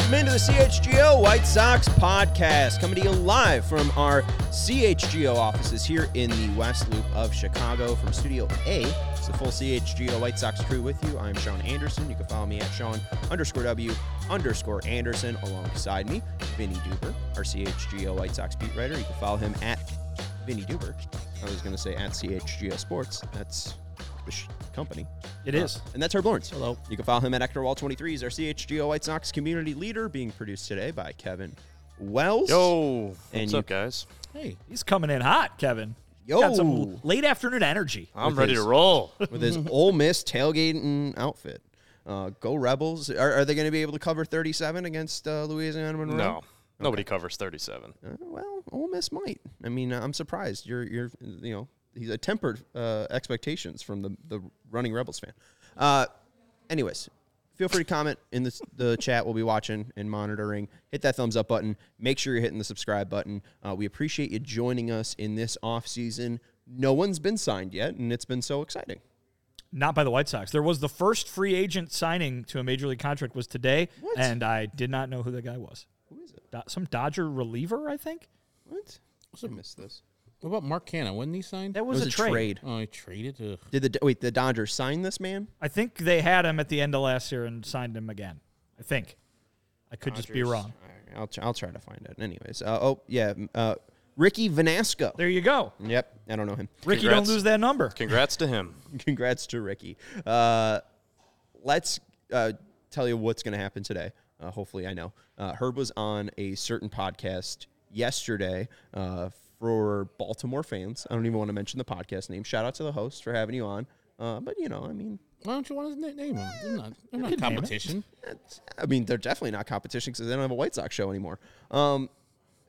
Welcome into the CHGO White Sox podcast, coming to you live from our CHGO offices here in the West Loop of Chicago. From Studio A, it's the full CHGO White Sox crew with you. I'm Sean Anderson. You can follow me at Sean underscore W underscore Anderson alongside me, Vinnie Duber, our CHGO White Sox beat writer. You can follow him at Vinnie Duber. I was going to say at CHGO Sports. That's company. It is. And that's Herb Lawrence. Hello. You can follow him at Hector Wall 23. He's our CHGO White Sox community leader, being produced today by Kevin Wells. Yo, And what's you- up, guys? Hey, he's coming in hot, Kevin. Yo. Got some late afternoon energy. I'm ready his- to roll. with his Ole Miss tailgating outfit. Uh, go Rebels. Are, are they going to be able to cover 37 against uh, Louisiana Monroe? no, nobody covers 37. Uh, well, Ole Miss might. I mean, I'm surprised. You're, you're, you know, he's a tempered uh, expectations from the the running Rebels fan. Uh, anyways, feel free to comment in the the chat. We'll be watching and monitoring. Hit that thumbs up button. Make sure you're hitting the subscribe button. Uh, we appreciate you joining us in this off season. No one's been signed yet, and it's been so exciting. Not by the White Sox. There was the first free agent signing to a major league contract was today, What? and I did not know who the guy was. Who is it? Do- some Dodger reliever, I think. What? I missed this. What about Mark Canha? Wasn't he signed? That It was, was a, trade. oh, he traded. Ugh. Did the wait? The Dodgers sign this man? I think they had him at the end of last year and signed him again. I think. I could just be wrong. All right, I'll tr- I'll try to find it. Anyways, uh, oh yeah, uh, Ricky Vanasco. There you go. Yep, I don't know him. Ricky, Congrats. don't lose that number. Congrats to him. Congrats to Ricky. Uh, let's uh, tell you what's going to happen today. Uh, hopefully, I know. Uh, Herb was on a certain podcast yesterday uh, for Baltimore fans. I don't even want to mention the podcast name. Shout out to the host for having you on. Uh, but you know, I mean, Why don't you want to name him? They're not, they're not competition. I mean, they're definitely not competition because they don't have a White Sox show anymore. Um,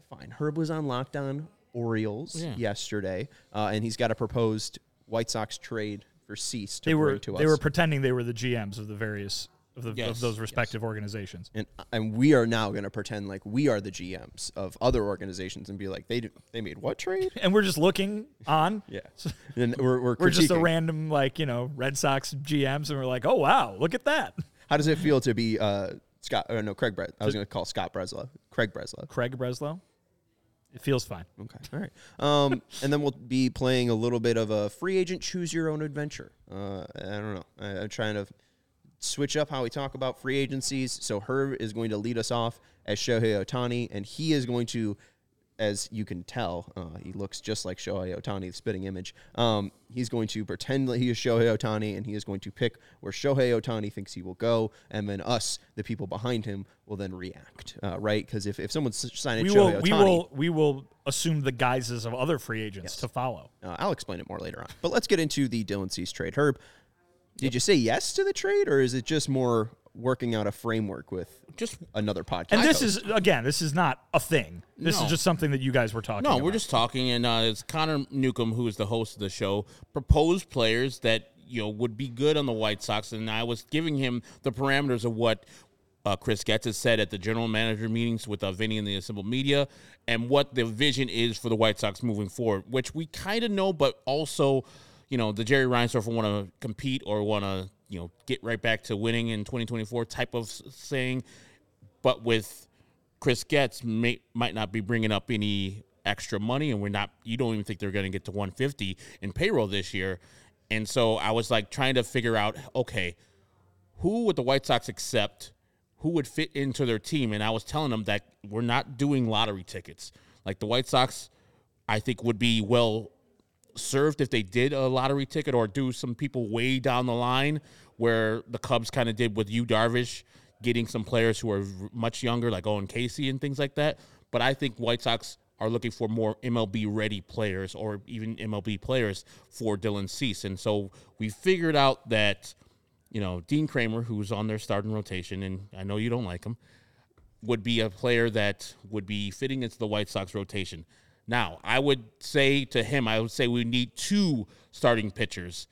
fine. Herb was on Lockdown Orioles Yeah. yesterday, uh, and he's got a proposed White Sox trade for Cease to They were to they were pretending they were the GMs of the various of, the, of Yes, those yes. respective organizations. and and we are now going to pretend like we are the GMs of other organizations and be like they they made what trade? And we're just looking on. Yeah, and we're we're, We're just a random like you know Red Sox GMs, and we're like, oh wow, look at that. How does it feel to be uh, Scott? Or no, Craig. Bre- I was going to call Scott Breslow. Craig Breslow. Craig Breslow. It feels fine. Okay. All right. Um, and then we'll be playing a little bit of a free agent choose your own adventure. Uh, I don't know. I, I'm trying to switch up how we talk about free agencies. So Herb is going to lead us off as Shohei Ohtani, and he is going to, as you can tell, uh, he looks just like Shohei Ohtani, the spitting image. Um, he's going to pretend that he is Shohei Ohtani, and he is going to pick where Shohei Ohtani thinks he will go, and then us, the people behind him, will then react, uh, right? Because if, if someone's signing We Shohei will Ohtani, we will we will assume the guises of other free agents to follow. Uh, I'll explain it more later on. But let's get into the Dylan Cease trade. Herb, did you say yes to the trade, or is it just more working out a framework with Just another podcast? And this host? is again, this is not a thing. This No. is just something that you guys were talking. no, about. we're just talking, and uh, it's Connor Newcomb, who is the host of the show, proposed players that you know would be good on the White Sox, and I was giving him the parameters of what uh, Chris Getz has said at the general manager meetings with uh, Vinnie and the assembled media, and what the vision is for the White Sox moving forward, which we kind of know, but also, you know, the Jerry Reinsdorf want to compete or want to you know get right back to winning in 2024 type of saying, but with Chris Getz may, might not be bringing up any extra money, and we're not. You don't even think they're going to get to 150 in payroll this year, And so I was like trying to figure out, okay, who would the White Sox accept? Who would fit into their team? And I was telling them that we're not doing lottery tickets. Like the White Sox, I think would be well served if they did a lottery ticket or do some people way down the line where the Cubs kind of did with Yu Darvish, getting some players who are much younger, like Owen Caissie and things like that. But I think White Sox are looking for more MLB ready players or even MLB players for Dylan Cease. And so we figured out that, you know, Dean Kremer, who's on their starting rotation, and I know you don't like him, would be a player that would be fitting into the White Sox rotation. Now, I would say to him, I would say we need two starting pitchers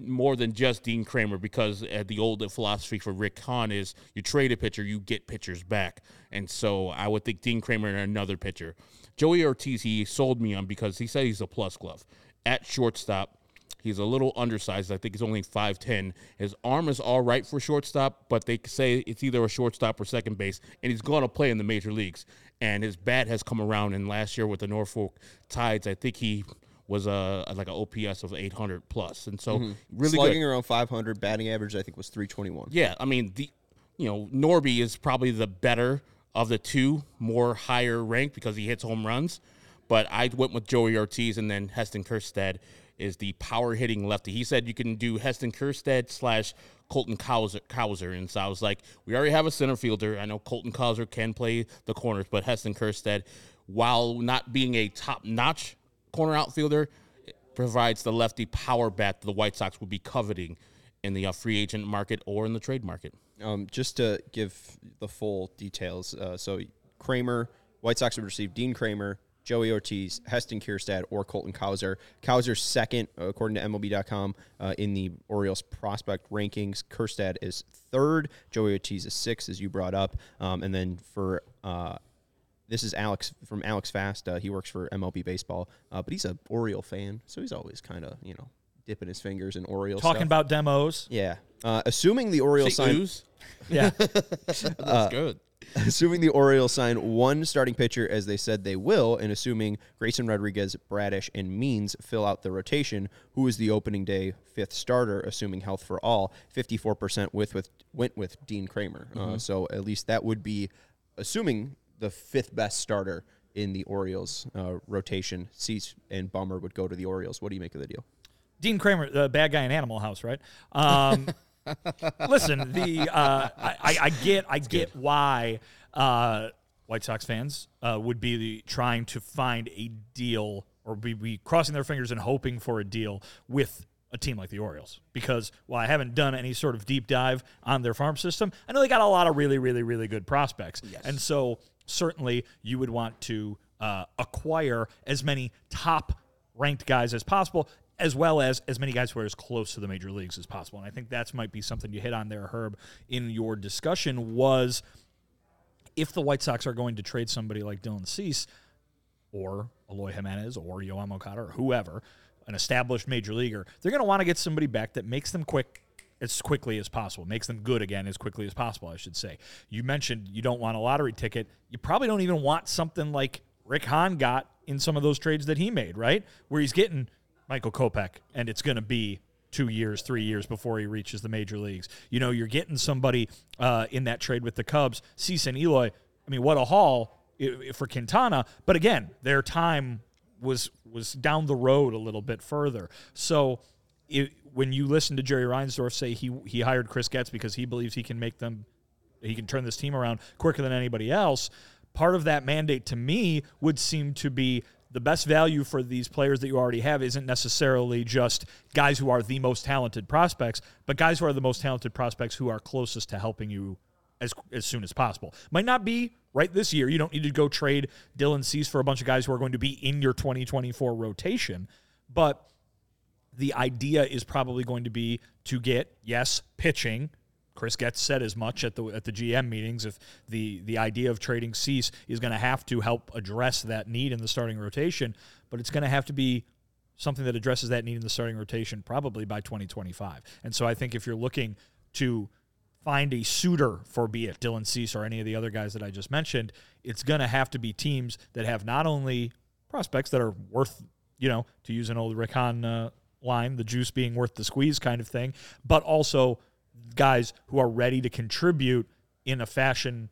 more than just Dean Kremer because uh, the old philosophy for Rick Hahn is you trade a pitcher, you get pitchers back. And so I would think Dean Kremer and another pitcher. Joey Ortiz, he sold me on because he said he's a plus glove. At shortstop, he's a little undersized. I think he's only 5'10. His arm is all right for shortstop, but they say it's either a shortstop or second base, and he's going to play in the major leagues. And his bat has come around. And last year with the Norfolk Tides, I think he was a like an OPS of 800 plus, and so Mm-hmm. really Slugging good. around 500, batting average I think was 321. Yeah, I mean the you know Norby is probably the better of the two, more higher ranked because he hits home runs. But I went with Joey Ortiz, and then Heston Kjerstad is the power hitting lefty. He said you can do Heston Kjerstad slash Colton Cowser, and so I was like, we already have a center fielder. I know Colton Cowser can play the corners, but Heston Kjerstad, while not being a top notch corner outfielder, provides the lefty power bat that the White Sox would be coveting in the uh, free agent market or in the trade market. Um, just to give the full details, uh, so Kremer, White Sox would receive Dean Kremer, Joey Ortiz, Heston Kjerstad, or Colton Cowser. Cowser's second, uh, according to MLB.com, uh, in the Orioles prospect rankings. Kjerstad is third. Joey Ortiz is sixth, as you brought up. Um, and then for uh, this is Alex from Alex Fast. Uh, he works for MLB Baseball, uh, but he's a Oriole fan, so he's always kind of you know dipping his fingers in Oriole Talking stuff. about demos. yeah. Uh, assuming the Orioles Say sign. Yeah. That's good. Assuming the Orioles sign one starting pitcher as they said they will, and assuming Grayson Rodriguez, Bradish, and Means fill out the rotation, who is the opening day fifth starter, assuming health for all, 54% with, with went with Dean Kremer. Uh, so at least that would be assuming the fifth best starter in the Orioles uh, rotation. Cease and Bummer would go to the Orioles. What do you make of the deal? Dean Kremer, the bad guy in Animal House, right? Um, listen, the uh, I, I- get I get why uh, White Sox fans uh, would be the, trying to find a deal or be, be crossing their fingers and hoping for a deal with a team like the Orioles. Because while I haven't done any sort of deep dive on their farm system, I know they got a lot of really, really, really good prospects. And so certainly you would want to uh, acquire as many top ranked guys as possible, as well as as many guys who are as close to the major leagues as possible. And I think that's might be something you hit on there, Herb, in your discussion was if the White Sox are going to trade somebody like Dylan Cease or Eloy Jimenez or Yoan Moncada or whoever, an established major leaguer, they're going to want to get somebody back that makes them quick as quickly as possible, makes them good again as quickly as possible, I should say. You mentioned you don't want a lottery ticket. You probably don't even want something like Rick Hahn got in some of those trades that he made, right? Where he's getting Michael Kopech and it's going to be two years, three years before he reaches the major leagues. You know, you're getting somebody uh, in that trade with the Cubs, Cease and Eloy. I mean, what a haul for Quintana. But again, their time was was down the road a little bit further. So it, when you listen to Jerry Reinsdorf say he he hired Chris Getz because he believes he can make them he can turn this team around quicker than anybody else. Part of that mandate to me would seem to be the best value for these players that you already have isn't necessarily just guys who are the most talented prospects, but guys who are the most talented prospects who are closest to helping you as as soon as possible. Might not be right this year. You don't need to go trade Dylan Cease for a bunch of guys who are going to be in your 2024 rotation, but the idea is probably going to be to get yes pitching. Chris Getz said as much at the at the GM meetings. If the the idea of trading Cease is going to have to help address that need in the starting rotation, but it's going to have to be something that addresses that need in the starting rotation probably by 2025. And so I think if you're looking to find a suitor for be it Dylan Cease or any of the other guys that I just mentioned, it's going to have to be teams that have not only prospects that are worth, you know, to use an old Rick Hahn uh, line, the juice being worth the squeeze kind of thing, but also guys who are ready to contribute in a fashion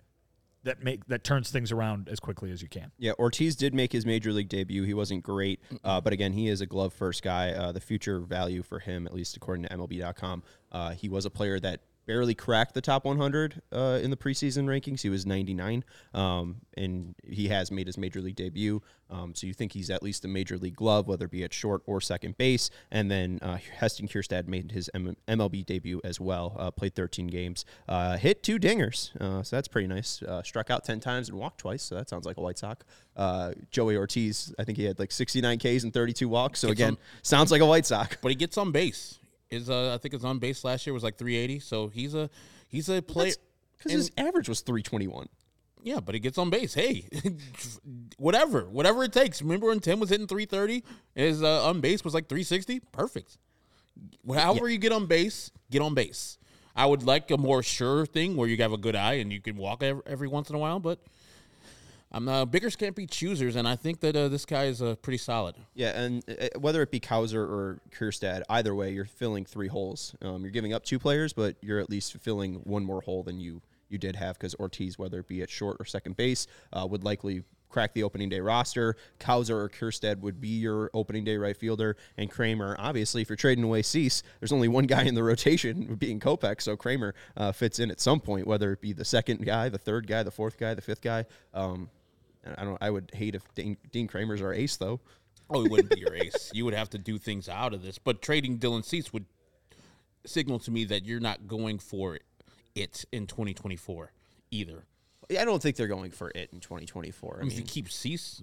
that make that turns things around as quickly as you can. Yeah, Ortiz did make his major league debut. He wasn't great, uh, but again, he is a glove first guy. Uh, the future value for him, at least according to MLB.com, uh, he was a player that barely cracked the top 100 uh, in the preseason rankings. He was 99, um, and he has made his major league debut. Um, so you think he's at least a major league glove, whether it be at short or second base. And then uh, Heston Kjerstad made his M- MLB debut as well. Uh, played 13 games, uh, hit two dingers, uh, so that's pretty nice. Uh, struck out 10 times and walked twice, so that sounds like a White Sox. Uh, Joey Ortiz, I think he had like 69 Ks and 32 walks. So Gets again, on- sounds like a White Sox. but he gets on base. His uh, I think his on base last year was like 380. So he's a he's a player. Because his average was 321. Yeah, but he gets on base. Hey, whatever, whatever it takes. Remember when Tim was hitting 330? His uh, on base was like 360. Perfect. However you get on base, get on base. I would like a more sure thing where you have a good eye and you can walk every, every once in a while, but I'm uh, can't be choosers, and I think that uh, this guy is uh, pretty solid. Yeah, and uh, whether it be Cowser or Kjerstad, either way, you're filling three holes. Um, you're giving up two players, but you're at least filling one more hole than you you did have because Ortiz, whether it be at short or second base, uh, would likely crack the opening day roster. Cowser or Kjerstad would be your opening day right fielder, and Kremer. Obviously, if you're trading away Cease, there's only one guy in the rotation, being Kopech, so Kremer uh, fits in at some point, whether it be the second guy, the third guy, the fourth guy, the fifth guy. Um, I don't. I would hate if Dean, Dean Kremer's our ace, though. Oh, he wouldn't be your ace. You would have to do things out of this. But trading Dylan Cease would signal to me that you're not going for it in 2024 either. I don't think they're going for it in 2024. I I mean, if you keep Cease,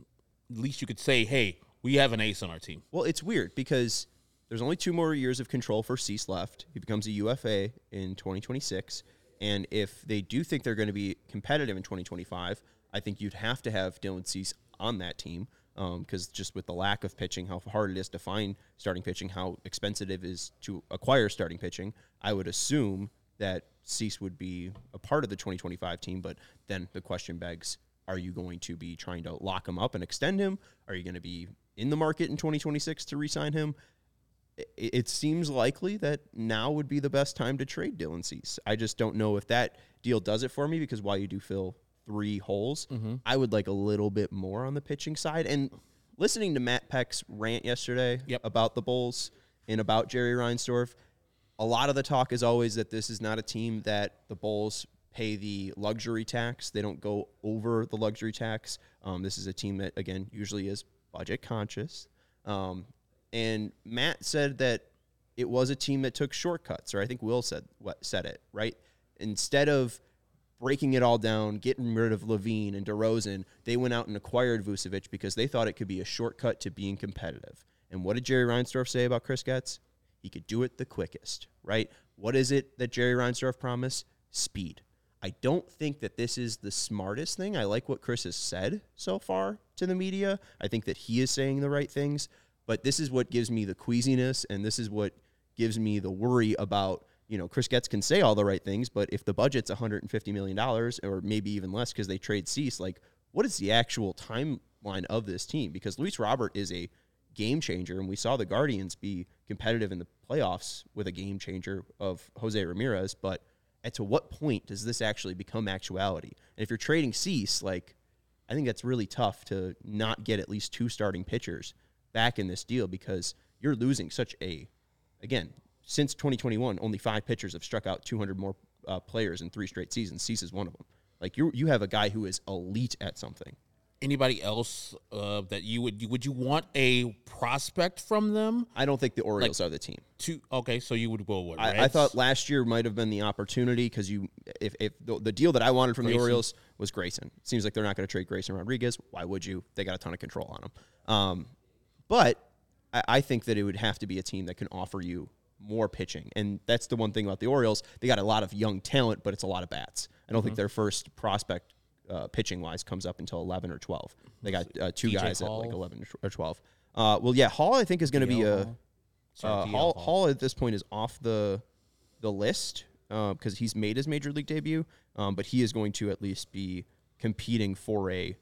at least you could say, hey, we have an ace on our team. well, it's weird because there's only two more years of control for Cease left. He becomes a UFA in 2026, and if they do think they're going to be competitive in 2025, I think you'd have to have Dylan Cease on that team um, because just with the lack of pitching, how hard it is to find starting pitching, how expensive it is to acquire starting pitching, I would assume that Cease would be a part of the 2025 team. But then the question begs: Are you going to be trying to lock him up and extend him? Are you going to be in the market in 2026 to re-sign him? it, it seems likely that now would be the best time to trade Dylan Cease. I just don't know if that deal does it for me because while you do fill three holes, mm-hmm. I would like a little bit more on the pitching side. And listening to Matt Peck's rant yesterday Yep. about the Bulls and about Jerry Reinsdorf, a lot of the talk is always that this is not a team that the Bulls pay the luxury tax. They don't go over the luxury tax. Um, this is a team that, again, usually is budget conscious. Um, and Matt said that it was a team that took shortcuts, or I think Will said what said it right. Instead of breaking it all down, getting rid of LaVine and DeRozan, they went out and acquired Vucevic because they thought it could be a shortcut to being competitive. And what did Jerry Reinsdorf say about Chris Getz? He could do it the quickest, right? What is it that Jerry Reinsdorf promised? Speed. I don't think that this is the smartest thing. I like what Chris has said so far to the media. I think that he is saying the right things, but this is what gives me the queasiness and this is what gives me the worry about, you know, Chris Getz can say all the right things, but if the budget's $150 million or maybe even less because they trade Cease, like what is the actual timeline of this team? Because Luis Robert is a game changer, and we saw the Guardians be competitive in the playoffs with a game changer of Jose Ramirez. But at to what point does this actually become actuality? And if you're trading Cease, like I think that's really tough to not get at least two starting pitchers back in this deal because you're losing such a again since 2021 only five pitchers have struck out 200 more uh, players in three straight seasons cease is one of them like you you have a guy who is elite at something Anybody else uh, that you would would you want a prospect from them i don't think the orioles are the team to? Okay, so you would go what? I, I thought last year might have been the opportunity because you, if, if the, the deal that I wanted from Grayson. the Orioles was Grayson. Seems like they're not going to trade Grayson Rodriguez. Why would you? They got a ton of control on him. Um, but I, I think that it would have to be a team that can offer you more pitching, and that's the one thing about the Orioles. They got a lot of young talent, but it's a lot of bats. I don't Mm-hmm. think their first prospect. Uh, pitching wise comes up until 11 or 12 they got uh, two DJ guys Hall. at like 11 or 12 uh, well yeah hall i think is going to be a Hall. uh, Sorry, Hall, Hall. Hall at this point is off the the list because he's made his major league debut, um, but he is going to at least be competing for a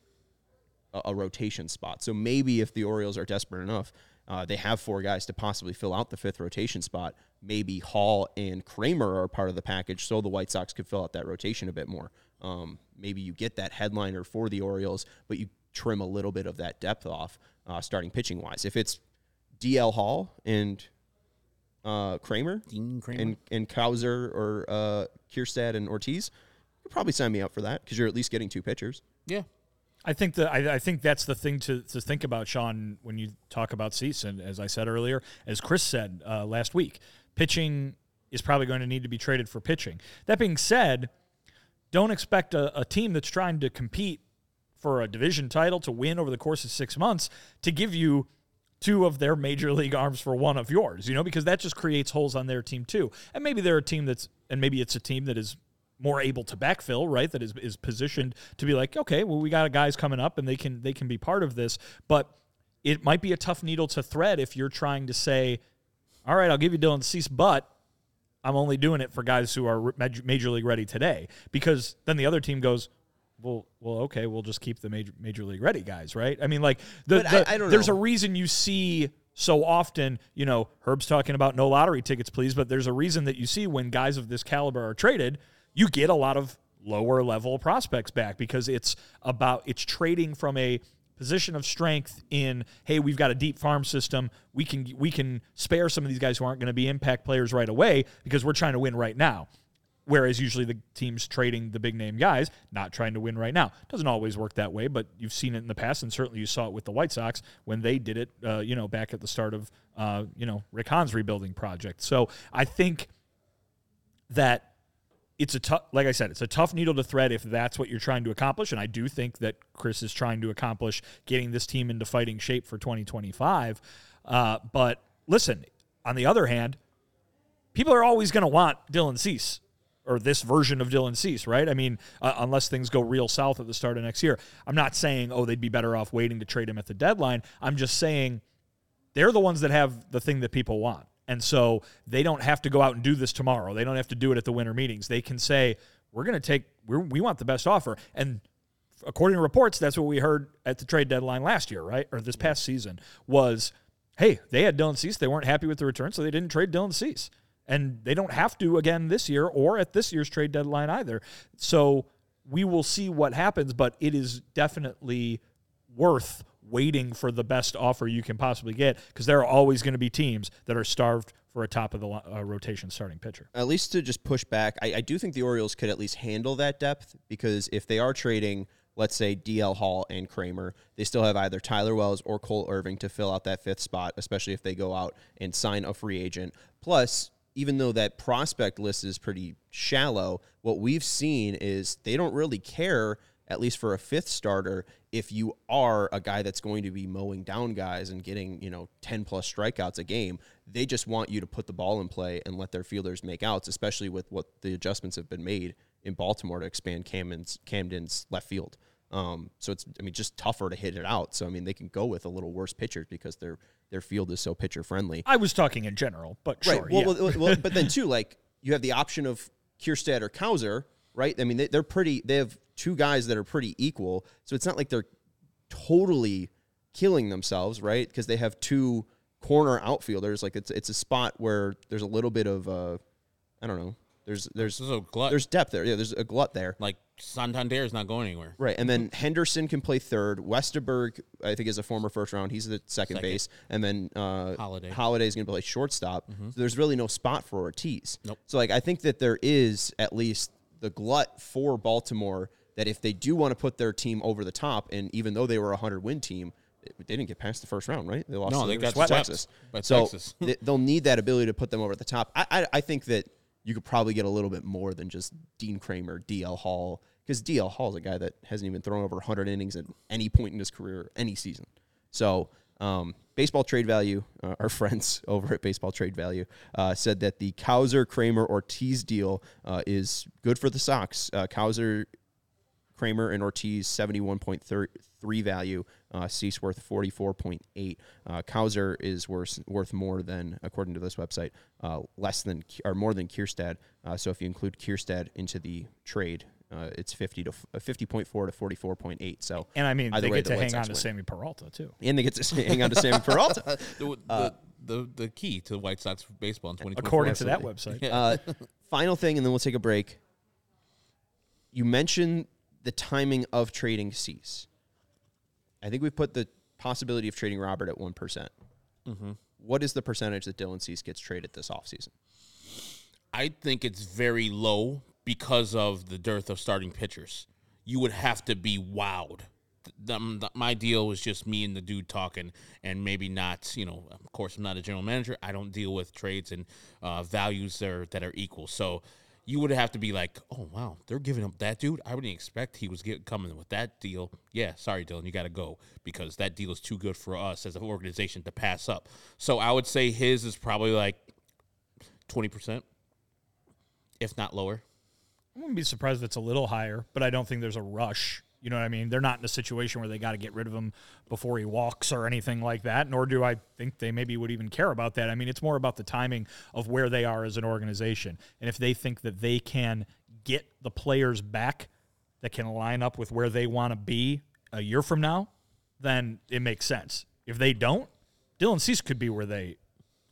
a, a rotation spot. So maybe if the Orioles are desperate enough, uh, they have four guys to possibly fill out the fifth rotation spot. Maybe Hall and Kremer are part of the package, so the White Sox could fill out that rotation a bit more. Um, maybe you get that headliner for the Orioles, but you trim a little bit of that depth off, uh, starting pitching wise. If it's DL Hall and uh, Kremer, Dean Kremer? and and Cowser or uh, Kjerstad and Ortiz, you could probably sign me up for that because you're at least getting two pitchers. yeah. I think that I, I think that's the thing to, to think about, Sean, when you talk about Cease. And as I said earlier, as Chris said uh, last week, pitching is probably going to need to be traded for pitching. That being said, don't expect a, a team that's trying to compete for a division title to win over the course of six months to give you two of their major league arms for one of yours, you know, because that just creates holes on their team too. And maybe they're a team that's, and maybe it's a team that is more able to backfill, right? That is is positioned to be like, okay, well, we got guys coming up and they can they can be part of this, but it might be a tough needle to thread if you're trying to say, all right, I'll give you Dylan Cease, but I'm only doing it for guys who are major, league ready today, because then the other team goes. Well, well, okay. We'll just keep the major major league ready guys, right? I mean, like the, But I- I there's know. a reason you see so often, you know, Herb's talking about no lottery tickets, please, but there's a reason that you see when guys of this caliber are traded, you get a lot of lower level prospects back because it's about it's trading from a position of strength in hey we've got a deep farm system we can we can spare some of these guys who aren't going to be impact players right away because we're trying to win right now Whereas usually the teams trading the big name guys, not trying to win right now. Doesn't always work that way, but you've seen it in the past, and certainly you saw it with the White Sox when they did it, uh, you know, back at the start of, uh, you know, Rick Hahn's rebuilding project. So I think that it's a tough, like I said, it's a tough needle to thread if that's what you're trying to accomplish. And I do think that Chris is trying to accomplish getting this team into fighting shape for 2025. Uh, but listen, on the other hand, people are always going to want Dylan Cease or this version of Dylan Cease, right? I mean, uh, unless things go real south at the start of next year. I'm not saying, oh, they'd be better off waiting to trade him at the deadline. I'm just saying they're the ones that have the thing that people want. And so they don't have to go out and do this tomorrow. They don't have to do it at the winter meetings. They can say, we're going to take, we're, we want the best offer. And according to reports, that's what we heard at the trade deadline last year, right? Or this past season was, hey, they had Dylan Cease. They weren't happy with the return, so they didn't trade Dylan Cease. And they don't have to again this year or at this year's trade deadline either. So we will see what happens, but it is definitely worth waiting for the best offer you can possibly get because there are always going to be teams that are starved for a top of the uh, rotation starting pitcher. at least to just push back, I, I do think the Orioles could at least handle that depth because if they are trading, let's say DL Hall and Kremer, they still have either Tyler Wells or Cole Irvin to fill out that fifth spot, especially if they go out and sign a free agent. Plus, even though that prospect list is pretty shallow, what we've seen is they don't really care at least for a fifth starter, if you are a guy that's going to be mowing down guys and getting, you know, 10 plus strikeouts a game, they just want you to put the ball in play and let their fielders make outs, especially with what the adjustments have been made in Baltimore to expand Camden's, Camden's left field. Um, so it's, I mean, just tougher to hit it out. So, I mean, they can go with a little worse pitchers because their, their field is so pitcher friendly. I was talking in general, but sure. Right. Well, yeah. well, well, but then too, like you have the option of Kjerstad or Cowser, right? I mean, they, they're pretty. They have two guys that are pretty equal, so it's not like they're totally killing themselves, right? Because they have two corner outfielders. Like it's it's a spot where there's a little bit of uh, I don't know. There's there's This is a glut. there's depth there. Yeah, there's a glut there. like Santander is not going anywhere. Right, and then Henderson can play third. Westburg, I think, is a former first round. He's the second, Second. base, and then uh, Holliday. Holliday's going to play shortstop. So there's really no spot for Ortiz. Nope. So like, I think that there is at least the glut for Baltimore that if they do want to put their team over the top, and even though they were a hundred win team, they didn't get past the first round, right? They lost. No, they got Texas. So Texas. they- they'll need that ability to put them over the top. I, I, I think that you could probably get a little bit more than just Dean Kremer, DL Hall, because DL Hall is a guy that hasn't even thrown over 100 innings at any point in his career, any season. So, um, baseball trade value, uh, our friends over at Baseball Trade Value uh, said that the Cowser Kremer Ortiz deal uh, is good for the Sox. Uh, Cowser Kremer and Ortiz 71.3 value. Uh, Cease worth 44.8. Uh, Cowser is worth worth more than, according to this website, uh, less than or more than Kjerstad. Uh, so if you include Kjerstad into the trade, Uh, it's fifty to uh, fifty point four to forty four point eight. So And I mean, they way, get the to White hang on to win. Sammy Peralta too. and they get to hang on to Sammy Peralta. the, the, the the key to the White Sox baseball in 2024. According to that website. Uh, final thing, and then we'll take a break. You mentioned the timing of trading Cease. I think we've put the possibility of trading Robert at one What is the percentage that Dylan Cease gets traded this offseason? I think it's very low because of the dearth of starting pitchers. You would have to be wowed. Th- um, th- my deal was just me and the dude talking, and maybe not. You know, of course, I'm not a general manager. I don't deal with trades and uh, values that are, that are equal. So you would have to be like, oh wow, they're giving up that dude. I wouldn't expect he was get, coming with that deal. Yeah, sorry, Dylan, you got to go because that deal is too good for us as an organization to pass up. So I would say his is probably like twenty percent, if not lower. I wouldn't be surprised if it's a little higher, but I don't think there's a rush. You know what I mean? They're not in a situation where they got to get rid of him before he walks or anything like that, nor do I think they maybe would even care about that. I mean, it's more about the timing of where they are as an organization. And if they think that they can get the players back that can line up with where they want to be a year from now, then it makes sense. If they don't, Dylan Cease could be where they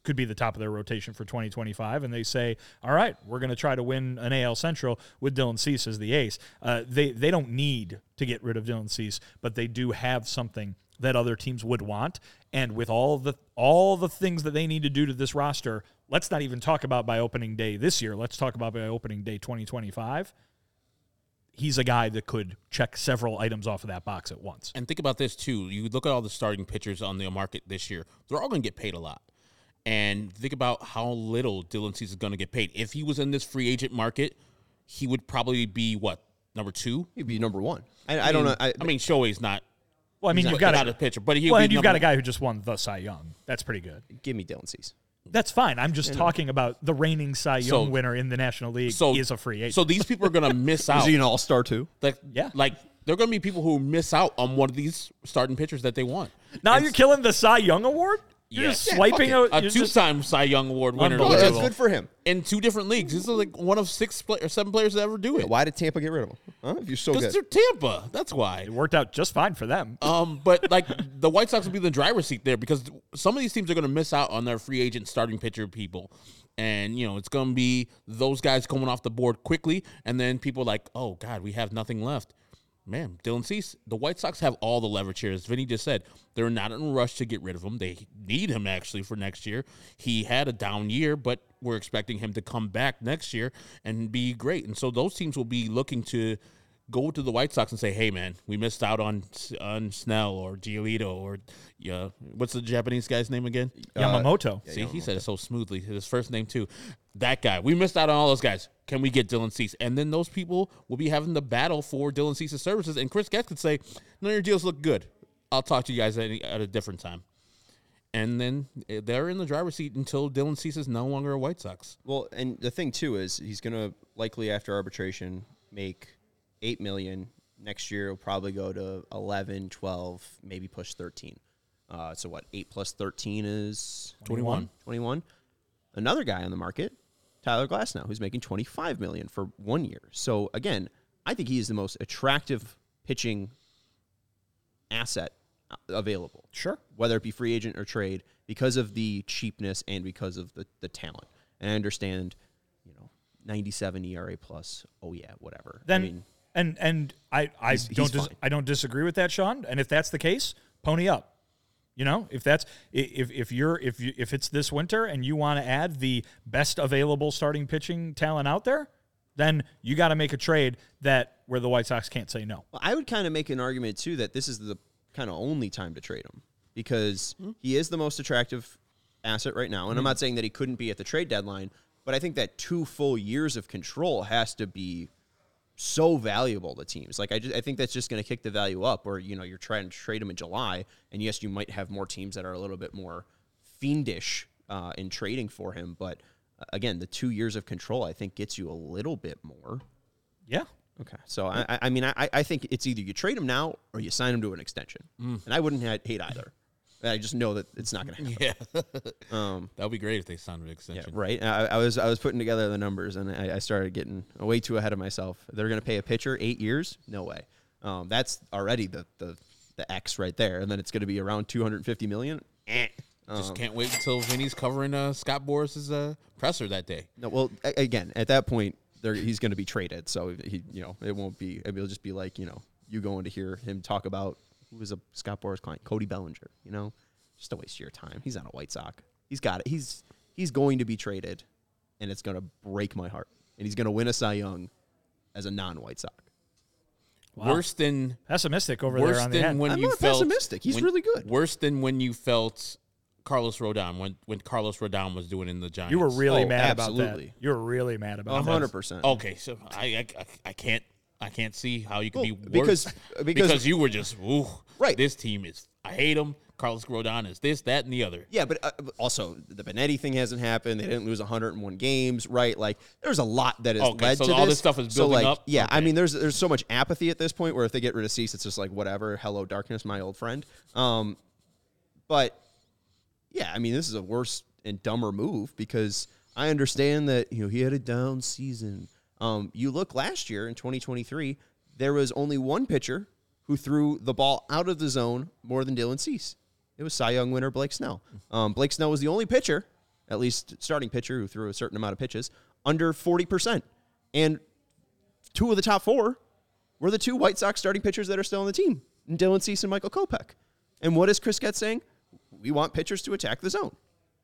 could be the top of their rotation for 2025, and they say, "All right, we're going to try to win an AL Central with Dylan Cease as the ace." Uh, they they don't need to get rid of Dylan Cease, but they do have something that other teams would want, and with all the all the things that they need to do to this roster, let's not even talk about by opening day this year. Let's talk about by opening day 2025. He's a guy that could check several items off of that box at once. And think about this too. You look at all the starting pitchers on the market this year; they're all going to get paid a lot. And think about how little Dylan Cease is going to get paid. If he was in this free agent market, he would probably be what number two. He'd be number one. I, I don't know. I, I mean, Shohei's not. Well, I mean, you've not, got not a pitcher, but he. well, and you've got a guy who just won the Cy Young. That's pretty good. give me Dylan Cease. That's fine. I'm just talking about the reigning Cy Young So- winner in the National League So is a free agent. So these people are going to miss out. Is he an all star too? like, Yeah. like there are going to be people who miss out on one of these starting pitchers that they want. now And you're killing the Cy Young award. You're Yeah. just Yeah, swiping fuck out a you're just- two-time Cy Young Award winner Oh, Unbelievable. that's good for him. in two different leagues. This is like one of six play- or seven players to ever do it. Why did Tampa get rid of him? Huh? If you're so Because good. they're Tampa. That's why. It worked out just fine for them. Um, but like the White Sox will be in the driver's seat there because some of these teams are going to miss out on their free agent starting pitcher people, and you know it's going to be those guys coming off the board quickly, and then people like, oh God, we have nothing left. Man, Dylan Cease, the White Sox have all the leverage here. As Vinnie just said, they're not in a rush to get rid of him. They need him actually for next year. He had a down year, but we're expecting him to come back next year and be great. And so those teams will be looking to go to the White Sox and say, "Hey, man, we missed out on on Snell or Giolito or yeah, what's the Japanese guy's name again? Yamamoto. See, he said it so smoothly. His first name too. That guy. We missed out on all those guys. Can we get Dylan Cease? And then those people will be having the battle for Dylan Cease's services. And Chris Getz could say, "None of your deals look good. I'll talk to you guys at, any, at a different time." And then eh, they're in the driver's seat until Dylan Cease is no longer a White Sox. Well, and the thing too is he's going to likely after arbitration make 8 million. Next year he'll probably go to 11, 12, maybe push 13. Uh, so what? 8 plus 13 is 21. 21. Another guy on the market, Tyler Glasnow, who's making 25 million for 1 year. So again, I think he is the most attractive pitching asset uh, available Sure. whether it be free agent or trade, because of the cheapness and because of the, the talent. And I understand, you know, 97 ERA plus. Oh yeah, whatever. Then I mean, and and I I He's- don't he's dis- I don't disagree with that, Sean. And if that's the case, pony up. You know, if that's if if you're if you if it's this winter and you want to add the best available starting pitching talent out there, then you got to make a trade that where the White Sox can't say no. well, I would kind of make an argument too that this is the kind of only time to trade him because hmm. he is the most attractive asset right now. And I'm hmm. not saying that he couldn't be at the trade deadline, but I think that two full years of control has to be so valuable to teams. Like I just I think that's just going to kick the value up. Or you know you're trying to trade him in July, and yes, you might have more teams that are a little bit more fiendish uh, in trading for him. But uh, again, the two years of control I think gets you a little bit more. Yeah. Okay, so I, I- I mean, I, I think it's either you trade him now or you sign him to an extension, and I wouldn't hate either. I just know that it's not going to happen. Yeah, Um, that would be great if they signed an extension. yeah, right. I, I was I was putting together the numbers, and I, I started getting way too ahead of myself. They're going to pay a pitcher eight years? No way. Um, that's already the the the X right there, and then it's going to be around 250 million. Eh. Just Um, can't wait until Vinnie's covering uh, Scott Boras's uh, presser that day. No, well, a- again, at that point, he's going to be traded, so he, you know, it won't be. It'll just be like you know, you going to hear him talk about who was a Scott Boras client, Cody Bellinger. You know, just a waste of your time. He's not a White Sox. He's got it. He's he's going to be traded, and it's going to break my heart. And he's going to win a Cy Young as a non-White Sox. Wow. Worse than Pessimistic over worse there on the than end. when I'm you not felt pessimistic. He's when- really good. Worse than when you felt Carlos Rodon when when Carlos Rodon was doing in the Giants. You were really Oh, mad about that. You were really mad about A that. hundred percent. okay. So I I, I- I can't I can't see how you can Well, be worse because- because- you were just ooh Right. This team is I hate them. Carlos Rodon is this that and the other. Yeah, but uh, also the Benetti thing hasn't happened. They didn't lose 101 games, right? Like there's a lot that has Okay, led so to all this. this stuff is so building like, up? Yeah, I mean, there's there's so much apathy at this point where if they get rid of Cease, it's just like whatever. Hello, darkness, my old friend. Um, but yeah, I mean, this is a worse and dumber move because I understand that you know he had a down season. Um, you look last year in 2023, there was only one pitcher who threw the ball out of the zone more than Dylan Cease. It was Cy Young winner Blake Snell. Um, Blake Snell was the only pitcher, at least starting pitcher, who threw a certain amount of pitches under 40%. And two of the top four were the two White Sox starting pitchers that are still on the team, Dylan Cease and Michael Kopech. And what is Chris Getz saying? We want pitchers to attack the zone.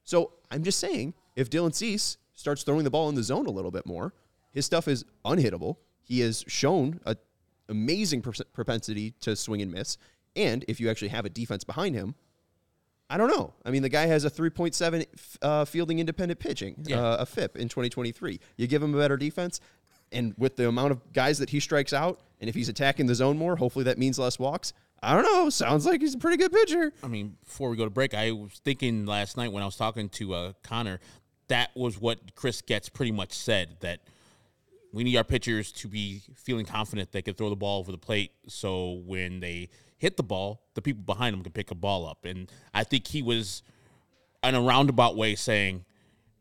So I'm just saying, if Dylan Cease starts throwing the ball in the zone a little bit more, his stuff is unhittable. He has shown a amazing pers- propensity to swing and miss. And if you actually have a defense behind him, I don't know. I mean, the guy has a 3.7 uh, fielding independent pitching, Yeah. uh, a FIP in 2023. You give him a better defense, and with the amount of guys that he strikes out, and if he's attacking the zone more, hopefully that means less walks. I don't know. Sounds like he's a pretty good pitcher. I mean, before we go to break, I was thinking last night when I was talking to uh, Connor, that was what Chris Getz pretty much said that we need our pitchers to be feeling confident they can throw the ball over the plate. So when they hit the ball, the people behind them can pick a ball up. And I think he was, in a roundabout way, saying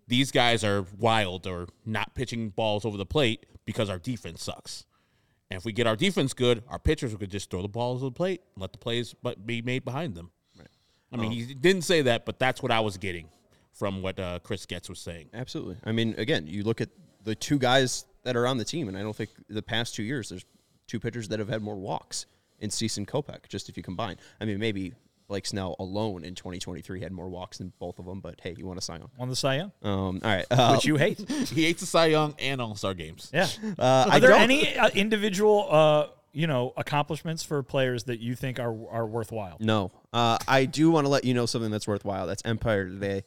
these guys are wild or not pitching balls over the plate because our defense sucks. And if we get our defense good, our pitchers could just throw the balls over the plate and let the plays but be made behind them. Right. I mean, he didn't say that, but that's what I was getting from what uh, Chris Getz was saying. Absolutely. I mean, again, you look at the two guys that are on the team, and I don't think the past two years there's two pitchers that have had more walks in Cease and Kopech, just if you combine. I mean, maybe Blake Snell alone in 2023 had more walks than both of them, but hey, you want to sign on. on the Cy Young, Um, all right. Uh, which you hate. He hates the Cy Young and All Star games. Yeah. uh, Are I there don't- any uh, individual, uh, you know, accomplishments for players that you think are are worthwhile? No. Uh, I do want to let you know something that's worthwhile. That's Empire today.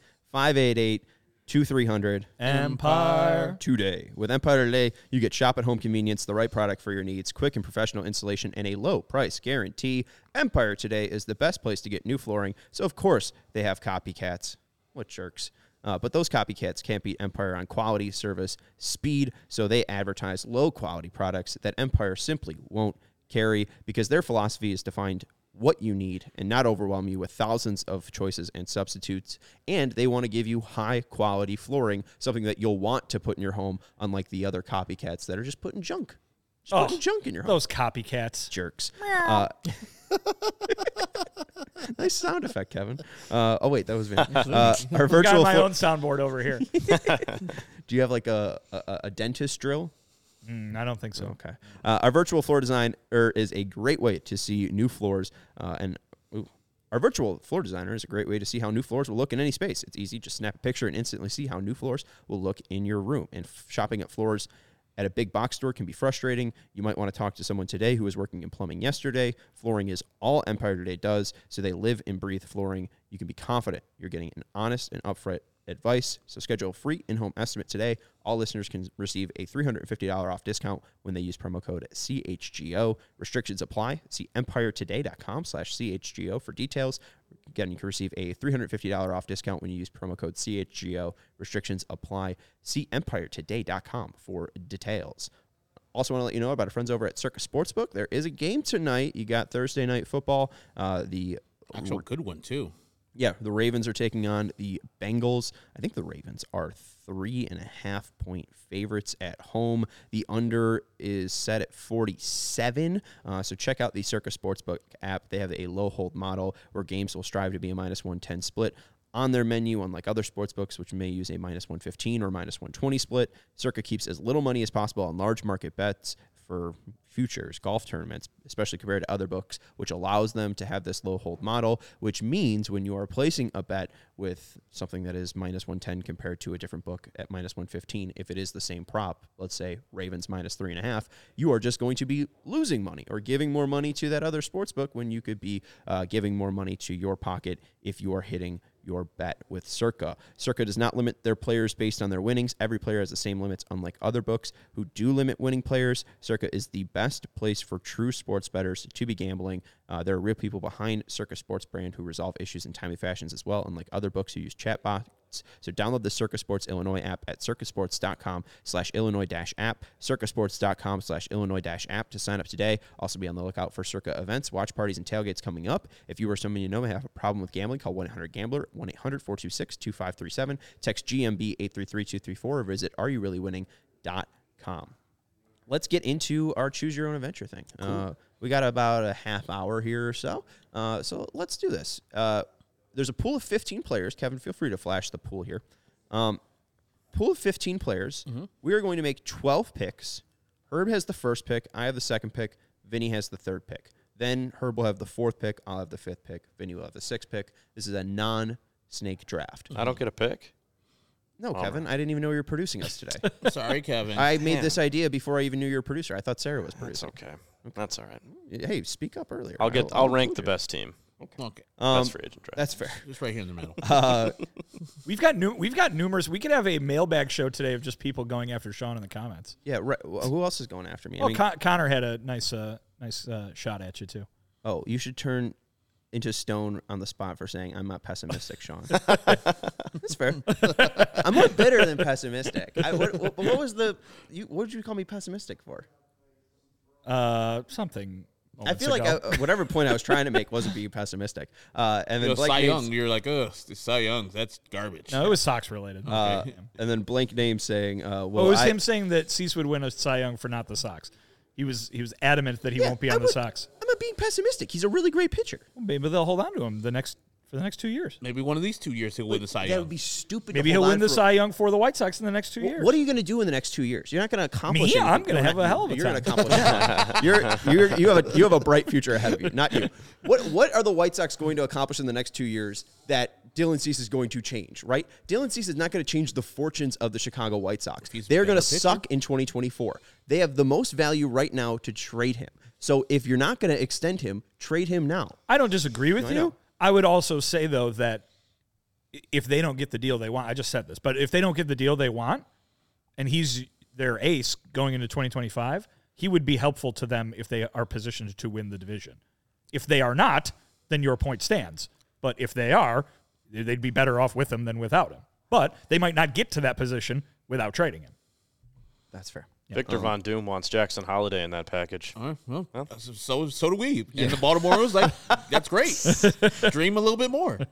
588 2300 Empire. today. With Empire Today, you get shop at home convenience, the right product for your needs, quick and professional installation, and a low price guarantee. Empire Today is the best place to get new flooring, so of course they have copycats. What jerks. Uh, but those copycats can't beat Empire on quality, service, speed, so they advertise low quality products that Empire simply won't carry because their philosophy is to find what you need and not overwhelm you with thousands of choices and substitutes. And they want to give you high quality flooring, something that you'll want to put in your home, unlike the other copycats that are just putting junk. Just Oh, putting junk in your home. Those copycats. jerks. Uh, nice sound effect, Kevin. Uh, oh wait, that was me. Uh, our Got virtual. my flo- own soundboard over here. Do you have like a, a, a dentist drill? Mm, I don't think so. Okay. Uh, our virtual floor designer is a great way to see new floors uh, and. ooh, Our virtual floor designer is a great way to see how new floors will look in any space. It's easy, just snap a picture and instantly see how new floors will look in your room. And f- shopping at floors at a big box store can be frustrating. You might want to talk to someone today who was working in plumbing yesterday. Flooring is all Empire Today does, so they live and breathe flooring. You can be confident you're getting an honest and upfront advice. So schedule a free in-home estimate today. All listeners can receive a $350 off discount when they use promo code CHGO. Restrictions apply. See empiretoday.com slash CHGO for details. Again, you can receive a $350 off discount when you use promo code CHGO. Restrictions apply. See empiretoday.com for details. Also, want to let you know about our friends over at Circa Sportsbook. There is a game tonight. You got Thursday night football. Uh, the Actual good one too. Yeah, the Ravens are taking on the Bengals. I think the Ravens are three and a half point favorites at home. The under is set at 47. Uh, so check out the Circa Sportsbook app. They have a low hold model where games will strive to be a minus 110 split on their menu, unlike other sports books, which may use a minus 115 or minus 120 split. Circa keeps as little money as possible on large market bets for futures, golf tournaments, especially compared to other books, which allows them to have this low hold model, which means when you are placing a bet with something that is minus 110 compared to a different book at minus 115, if it is the same prop, let's say Ravens minus three and a half, you are just going to be losing money or giving more money to that other sports book when you could be uh, giving more money to your pocket if you are hitting your bet with Circa. Circa does not limit their players based on their winnings. Every player has the same limits, unlike other books who do limit winning players. Circa is the best place for true sports bettors to be gambling. Uh, there are real people behind Circa Sports brand who resolve issues in timely fashions as well, unlike other books who use chatbots. So download the Circa Sports Illinois app at circasports.com slash Illinois dash app, circasports.com slash Illinois dash app to sign up today. Also be on the lookout for Circa events, watch parties, and tailgates coming up. If you or someone you know may have a problem with gambling, call 1-800-GAMBLER, 1-800-426-2537, text GMB 833-234, or visit areyoureallywinning.com. Let's get into our choose your own adventure thing. Uh, we got about a half hour here or so. Uh, so let's do this. Uh, there's a pool of 15 players. Kevin, feel free to flash the pool here. Um, pool of 15 players. We are going to make 12 picks. Herb has the first pick. I have the second pick. Vinnie has the third pick. Then Herb will have the fourth pick. I'll have the fifth pick. Vinnie will have the sixth pick. This is a non snake draft. I don't get a pick. No, Kevin, I didn't even know you were producing us today. Sorry, Kevin. I made this idea before I even knew you were a producer. I thought Sarah was It's producing. okay. That's all right. Hey, speak up earlier. I'll get. I'll rank the best team. Okay, Um, Best free agent draft. That's fair. just right here in the middle. Uh, We've got new, we've got numerous. We could have a mailbag show today of just people going after Sean in the comments. yeah. Right. Wh- Who else is going after me? I Well, mean, Con- Connor had a nice uh, nice uh, shot at you too. oh, you should turn into stone on the spot for saying I'm not pessimistic, Sean. That's fair. I'm more bitter than pessimistic. I, what, what, what was the? You, what did you call me pessimistic for? Uh, something. I moments feel like I, whatever point I was trying to make wasn't being pessimistic. Uh, and You then know, blank Cy names, Young, you're like, ugh, Cy Young, that's garbage. no, it was Sox related. uh, and then blank name saying, uh, well, "Well, it was I, him saying that Cease would win a Cy Young for not the Sox. He was he was adamant that he Yeah, won't be I on the would- Sox. I'm not being pessimistic. He's a really great pitcher. Well, maybe they'll hold on to him the next for the next two years. Maybe one of these two years he'll win the Cy Young. That would be stupid. Maybe hold he'll win the for- Cy Young for the White Sox in the next two years. What are you going to do in the next two years? You're not going to accomplish. Me? anything. I'm gonna have not a hell of a you. You're going to time. accomplish. you're, you're, you have a you have a bright future ahead of you, not you. What what are the White Sox going to accomplish in the next two years that Dylan Cease is going to change? Right? Dylan Cease is not going to change the fortunes of the Chicago White Sox. They're going to better pitcher. suck in 2024. They have the most value right now to trade him. So if you're not going to extend him, trade him now. I don't disagree with I you. I would also say though that if they don't get the deal they want, I just said this, but if they don't get the deal they want, and he's their ace going into 2025, he would be helpful to them if they are positioned to win the division. If they are not, then your point stands. But if they are, they'd be better off with him than without him. But they might not get to that position without trading him. That's fair. Victor Von Doom wants Jackson Holliday in that package. All right, well, so so do we. And the Baltimore was like, that's great. Dream a little bit more.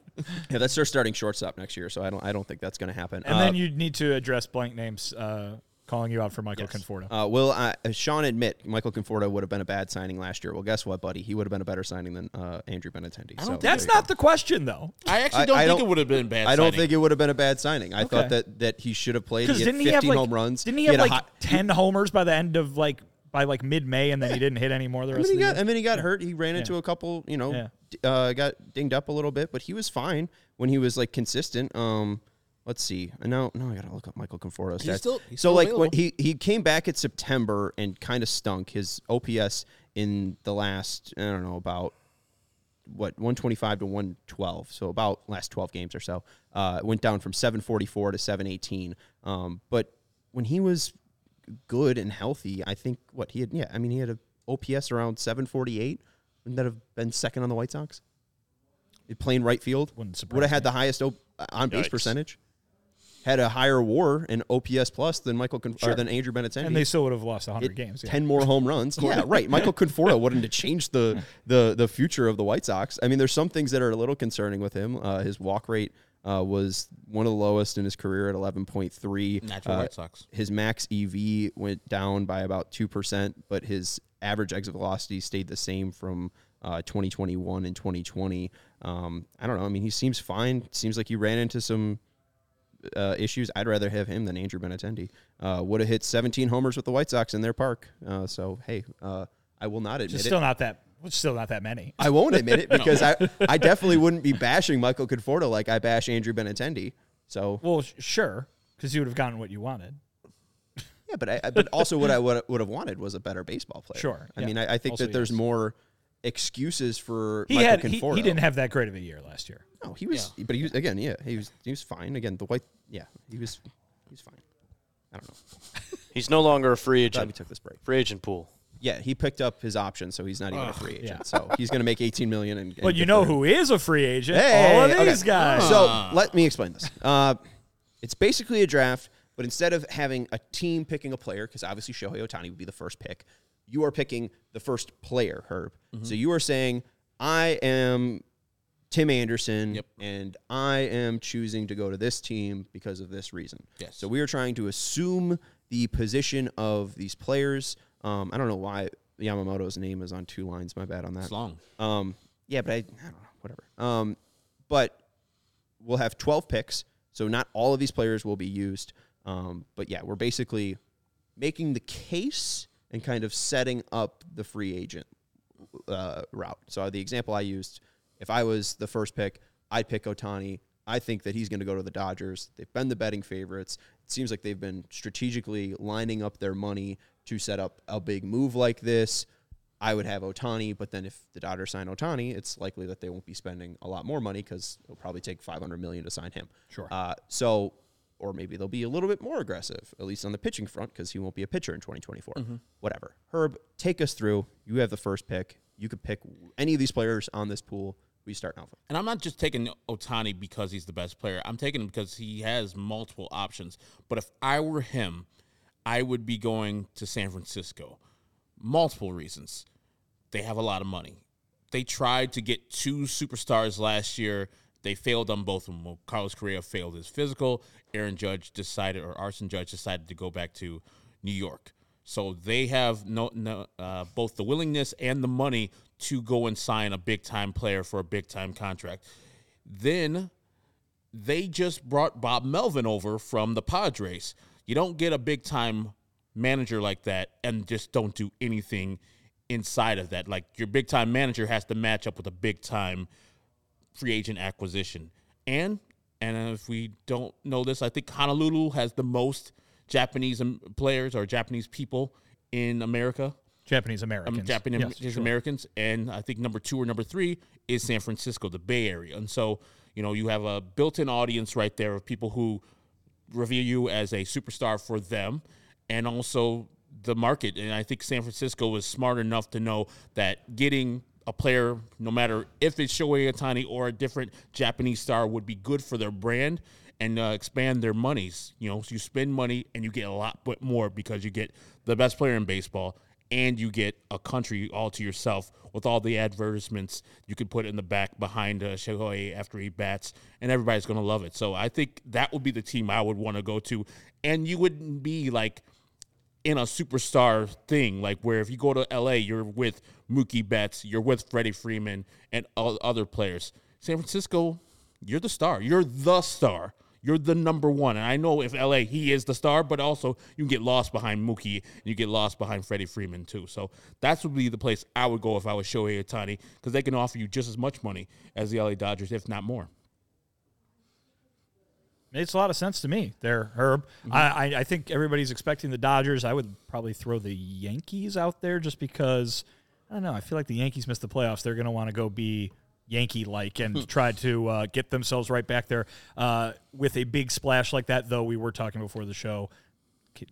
Yeah, that's their starting shortstop next year. So I don't I don't think that's going to happen. And Uh, then you need to address blank names uh, calling you out for Michael Conforto. Uh, will uh, Sean admit Michael Conforto would have been a bad signing last year? Well, guess what, buddy? He would have been a better signing than uh, Andrew Benintendi. So That's there you not the question, though. I actually don't I think don't- it would have been bad. go. I don't signing. think it would have been a bad signing. I thought that that he should have played. Because He had didn't 15 he have like home runs. Didn't he had have like hot- ten homers by the end of like by like mid May, and then he didn't hit any more the I rest mean, he of the got, year? I mean, he got hurt. He ran into a couple, you know, Yeah. uh, got dinged up a little bit, but he was fine when he was like consistent. Um, let's see. And now, no, I gotta look up Michael Conforto's He's stats. still- he's so still like when he he came back at September and kind of stunk. His OPS in the last I don't know about what 125 to 112 so about last 12 games or so. Uh, it went down from 744 to 718 um, but when he was good and healthy i think what he had yeah i mean he had a ops around 748 wouldn't that have been second on the white sox? He playing right field? Wouldn't surprise would have had me. the highest op- on base percentage had a higher WAR and OPS plus than Michael Conf- Sure. or than Andrew Benintendi. and they still would have lost 100 hit games. yeah. ten more home runs. Yeah, right. Michael Conforto wouldn't have changed the the the future of the White Sox. I mean, there's some things that are a little concerning with him. Uh, his walk rate uh, was one of the lowest in his career at 11.3. Natural Uh, White Sox. His max EV went down by about two percent, but his average exit velocity stayed the same from uh, 2021 and 2020. Um, I don't know. I mean, he seems fine. Seems like he ran into some uh, issues. I'd rather have him than Andrew Benintendi. Uh, would have hit 17 homers with the White Sox in their park. Uh, so hey, uh, I will not admit It's it. still not that. It's still not that many. I won't admit it because I, I definitely wouldn't be bashing Michael Conforto like I bash Andrew Benintendi. So Well, sh- sure, because you would have gotten what you wanted. yeah, but I, I- but also what I would, would have wanted was a better baseball player. Sure, I yeah. mean, I, I think Also that there's yes. more excuses for He Michael had he, Conforto. he didn't have that great of a year last year. No, he was. But he was again. Yeah, he was. He was fine. Again, the white. Yeah, he was. He was fine. I don't know. He's no longer a free Glad we took this break. Free agent pool. Yeah, he picked up his option, so he's not even a free agent. yeah. So he's going to make 18 million. And, and But you know who is a free agent? Hey, All of okay. these guys. So let me explain this. Uh, it's basically a draft, but instead of having a team picking a player, because obviously Shohei Ohtani would be the first pick, you are picking the first player, Herb. So you are saying, I am Tim Anderson, Yep. and I am choosing to go to this team because of this reason. Yes. So we are trying to assume the position of these players. Um, I don't know why Yamamoto's name is on two lines. My bad on that. It's long. Um, yeah, but I, I don't know, whatever. Um, but we'll have 12 picks, so not all of these players will be used. Um, but yeah, we're basically making the case and kind of setting up the free agent uh, route. So the example I used, if I was the first pick, I'd pick Ohtani. I think that he's going to go to the Dodgers. They've been the betting favorites. It seems like they've been strategically lining up their money to set up a big move like this. I would have Ohtani, but then if the Dodgers sign Ohtani, it's likely that they won't be spending a lot more money because it'll probably take 500 million to sign him. Sure. Uh, so, or maybe they'll be a little bit more aggressive, at least on the pitching front, because he won't be a pitcher in 2024. Mm-hmm. Whatever. Herb, take us through. You have the first pick. You could pick any of these players on this pool. We start with. And I'm not just taking Ohtani because he's the best player. I'm taking him because he has multiple options. But if I were him, I would be going to San Francisco. Multiple reasons. They have a lot of money. They tried to get two superstars last year. They failed on both of them. Carlos Correa failed his physical. Aaron Judge decided, or Arson Judge decided to go back to New York. So they have no, no uh, both the willingness and the money to go and sign a big time player for a big time contract. Then they just brought Bob Melvin over from the Padres. You don't get a big time manager like that and just don't do anything inside of that. Like your big time manager has to match up with a big time free agent acquisition. And and if we don't know this, I think Honolulu has the most Japanese um, players or Japanese people in America. Japanese Americans. Um, Japanese Yes, sure. Americans, and I think number two or number three is San Francisco, the Bay Area, and so you know you have a built-in audience right there of people who review you as a superstar for them, and also the market. And I think San Francisco was smart enough to know that getting a player, no matter if it's Shohei Ohtani or a different Japanese star, would be good for their brand and uh, expand their monies. You know, so you spend money and you get a lot but more because you get the best player in baseball and you get a country all to yourself with all the advertisements you could put in the back behind uh, Shohei after he bats, and everybody's going to love it. So I think that would be the team I would want to go to, and you wouldn't be like in a superstar thing, like where if you go to LA, you're with Mookie Betts, you're with Freddie Freeman, and all other players. San Francisco, you're the star. You're the star. You're the number one. And I know if LA, he is the star, but also you can get lost behind Mookie and you get lost behind Freddie Freeman too. So that would be the place I would go if I was Shohei Ohtani because they can offer you just as much money as the LA Dodgers, if not more. Makes a lot of sense to me there, Herb. I, I, I think everybody's expecting the Dodgers. I would probably throw the Yankees out there just because, I don't know, I feel like the Yankees missed the playoffs. They're going to want to go be Yankee like and try to uh, get themselves right back there uh, with a big splash like that, though we were talking before the show.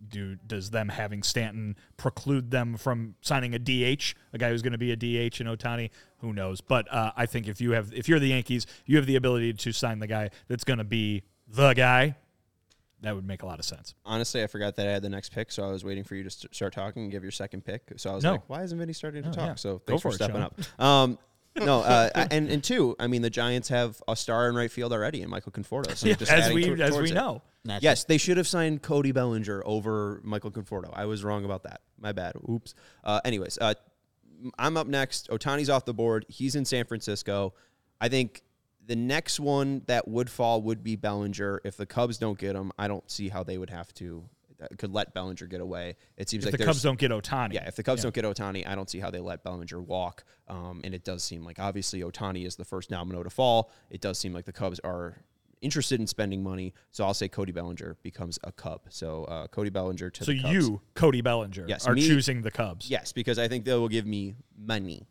Do, does them having Stanton preclude them from signing a DH, a guy who's going to be a DH in Ohtani? Who knows? But uh, I think if you have, if you're the Yankees, you have the ability to sign the guy that's going to be the guy. that would make a lot of sense. Honestly, I forgot that I had the next pick, so I was waiting for you to st- start talking and give your second pick. So I was No. like, why isn't Vinnie starting to Oh, talk? yeah. So Go thanks for, for it, stepping Sean. up. Um, no, uh, and and two, I mean, the Giants have a star in right field already in Michael Conforto. So Yeah, just as we to- as we it. know. Naturally. Yes, they should have signed Cody Bellinger over Michael Conforto. I was wrong about that. My bad. Oops. Uh, anyways, uh, I'm up next. Ohtani's off the board. He's in San Francisco. I think the next one that would fall would be Bellinger. If the Cubs don't get him, I don't see how they would have to uh, could let Bellinger get away. It seems If like the Cubs don't get Ohtani, yeah, if the Cubs don't get Ohtani, I don't see how they let Bellinger walk. Um, and it does seem like obviously Ohtani is the first domino to fall. It does seem like the Cubs are interested in spending money. So I'll say Cody Bellinger becomes a Cub. So uh, Cody Bellinger to so the Cubs. you, Cody Bellinger, Yes, are me- choosing the Cubs. yes, because I think they will give me money.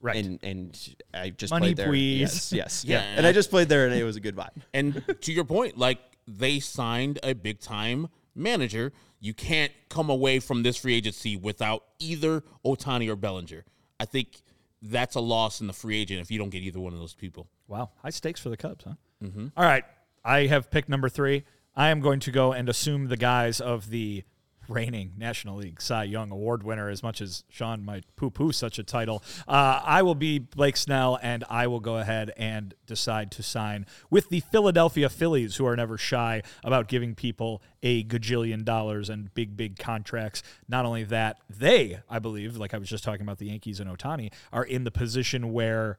Right. And and I just Money, played there. please. Yes, yes. Yeah, And I just played there, and it was a good vibe. And to your point, like they signed a big time manager. You can't come away from this free agency without either Ohtani or Bellinger. I think that's a loss in the free agent if you don't get either one of those people. Wow, high stakes for the Cubs, huh? Mm-hmm. All right, I have picked number three. I am going to go and assume the guise of the reigning National League Cy Young Award winner. As much as Sean might poo-poo such a title, uh, I will be Blake Snell, and I will go ahead and decide to sign with the Philadelphia Phillies, who are never shy about giving people a gajillion dollars and big, big contracts. Not only that, they, I believe, like I was just talking about the Yankees and Otani, are in the position where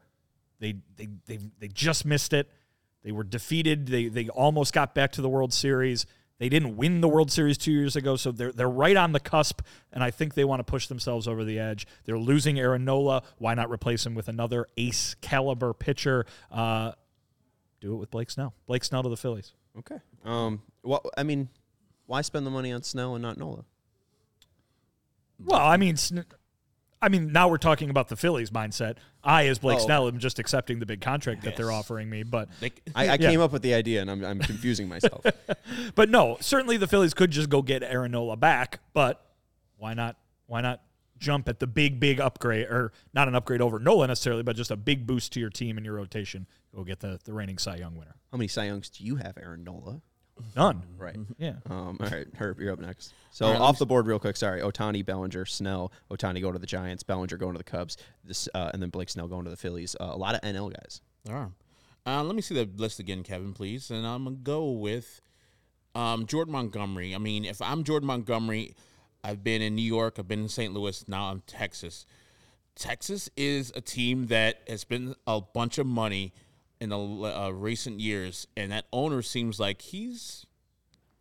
they they they they just missed it. They were defeated. They they almost got back to the World Series. They didn't win the World Series two years ago, so they're they're right on the cusp, and I think they want to push themselves over the edge. They're losing Aaron Nola. Why not replace him with another ace caliber pitcher? Uh, do it with Blake Snell. Blake Snell to the Phillies. Okay. Um. Well, I mean, why spend the money on Snell and not Nola? Well, I mean, I mean, now we're talking about the Phillies mindset. I, as Blake Oh. Snell, am just accepting the big contract that they're offering me, but They, I, I Yeah. came up with the idea, and I'm I'm confusing myself. But no, certainly the Phillies could just go get Aaron Nola back, but why not why not jump at the big, big upgrade or not an upgrade over Nola necessarily, but just a big boost to your team and your rotation. Go get the, the reigning Cy Young winner. How many Cy Youngs do you have, Aaron Nola? None. Right. Yeah. Um, all right, Herb, you're up next. So All right, off the board real quick. Sorry, Ohtani, Bellinger, Snell. Ohtani going to the Giants, Bellinger going to the Cubs. This uh, and then Blake Snell going to the Phillies. Uh, a lot of NL guys. All right. Uh, let me see the list again, Kevin, please. And I'm going to go with um, Jordan Montgomery. I mean, if I'm Jordan Montgomery, I've been in New York, I've been in St. Louis, now I'm Texas. Texas is a team that has been a bunch of money in the uh, recent years, and that owner seems like he's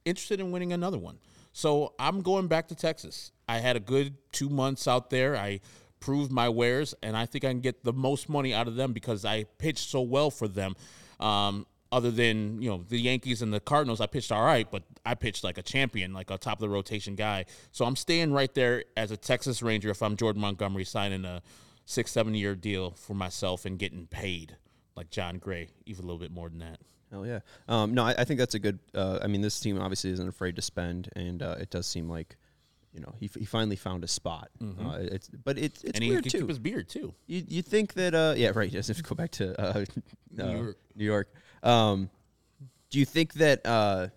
interested in winning another one. So I'm going back to Texas. I had a good two months out there. I proved my wares, and I think I can get the most money out of them because I pitched so well for them. Um, other than you know the Yankees and the Cardinals, I pitched all right, but I pitched like a champion, like a top of the rotation guy. So I'm staying right there as a Texas Ranger if I'm Jordan Montgomery signing a six seven year deal for myself and getting paid like Jon Gray, even a little bit more than that. Hell yeah. Um, no, I, I think that's a good. Uh, I mean, this team obviously isn't afraid to spend, and uh, it does seem like, you know, he, he finally found a spot. Uh, it's but it's it's and weird can too. keep his beard too. You you think that? Uh, yeah, right. Just have to go back to uh, New uh, York. New York. Um, do you think that uh,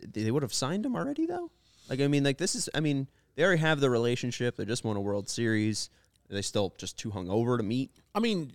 they they would have signed him already though? Like, I mean, like this is. I mean, they already have the relationship. They just won a World Series. Are they still just too hungover to meet? I mean,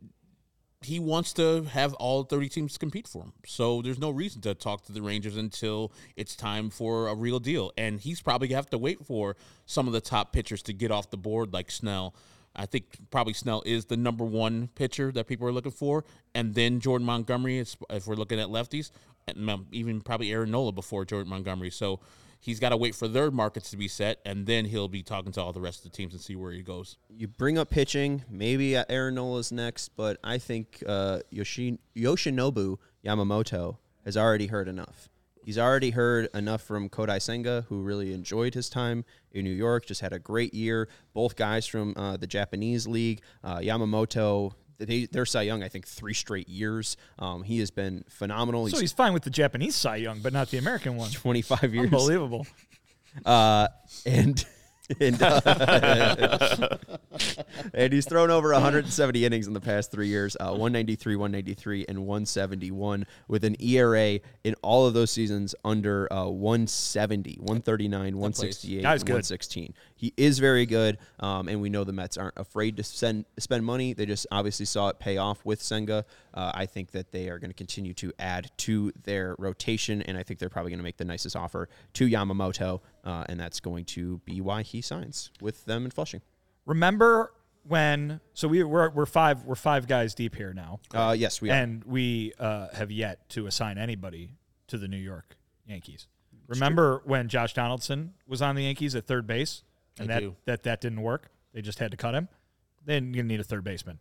he wants to have all 30 teams compete for him. So there's no reason to talk to the Rangers until it's time for a real deal. And he's probably going to have to wait for some of the top pitchers to get off the board, like Snell. I think probably Snell is the number one pitcher that people are looking for. And then Jordan Montgomery, if we're looking at lefties, and even probably Aaron Nola before Jordan Montgomery. So he's got to wait for their markets to be set, and then he'll be talking to all the rest of the teams and see where he goes. You bring up pitching. Maybe uh, Aaron Nola's next, but I think uh, Yoshi, Yoshinobu Yamamoto has already heard enough. He's already heard enough from Kodai Senga, who really enjoyed his time in New York, just had a great year. Both guys from uh, the Japanese league. Uh, Yamamoto, they, they're Cy Young, I think, three straight years. Um, he has been phenomenal. So he's fine with the Japanese Cy Young, but not the American one. 25 years. Unbelievable. Uh, and and, uh, and he's thrown over 170 innings in the past three years uh, 193, 193, and 171 with an ERA in all of those seasons under uh, 170, 139, 168, Guy's and good. 116. He is very good, um, and we know the Mets aren't afraid to send, spend money. They just obviously saw it pay off with Senga. Uh, I think that they are going to continue to add to their rotation, and I think they're probably going to make the nicest offer to Yamamoto, uh, and that's going to be why he signs with them in Flushing. Remember when? So we we're we're five we're five guys deep here now, Uh, yes, we are. and we uh, have yet to assign anybody to the New York Yankees. Remember when Josh Donaldson was on the Yankees at third base, and that, do. that that didn't work. They just had to cut him. Then you need a third baseman.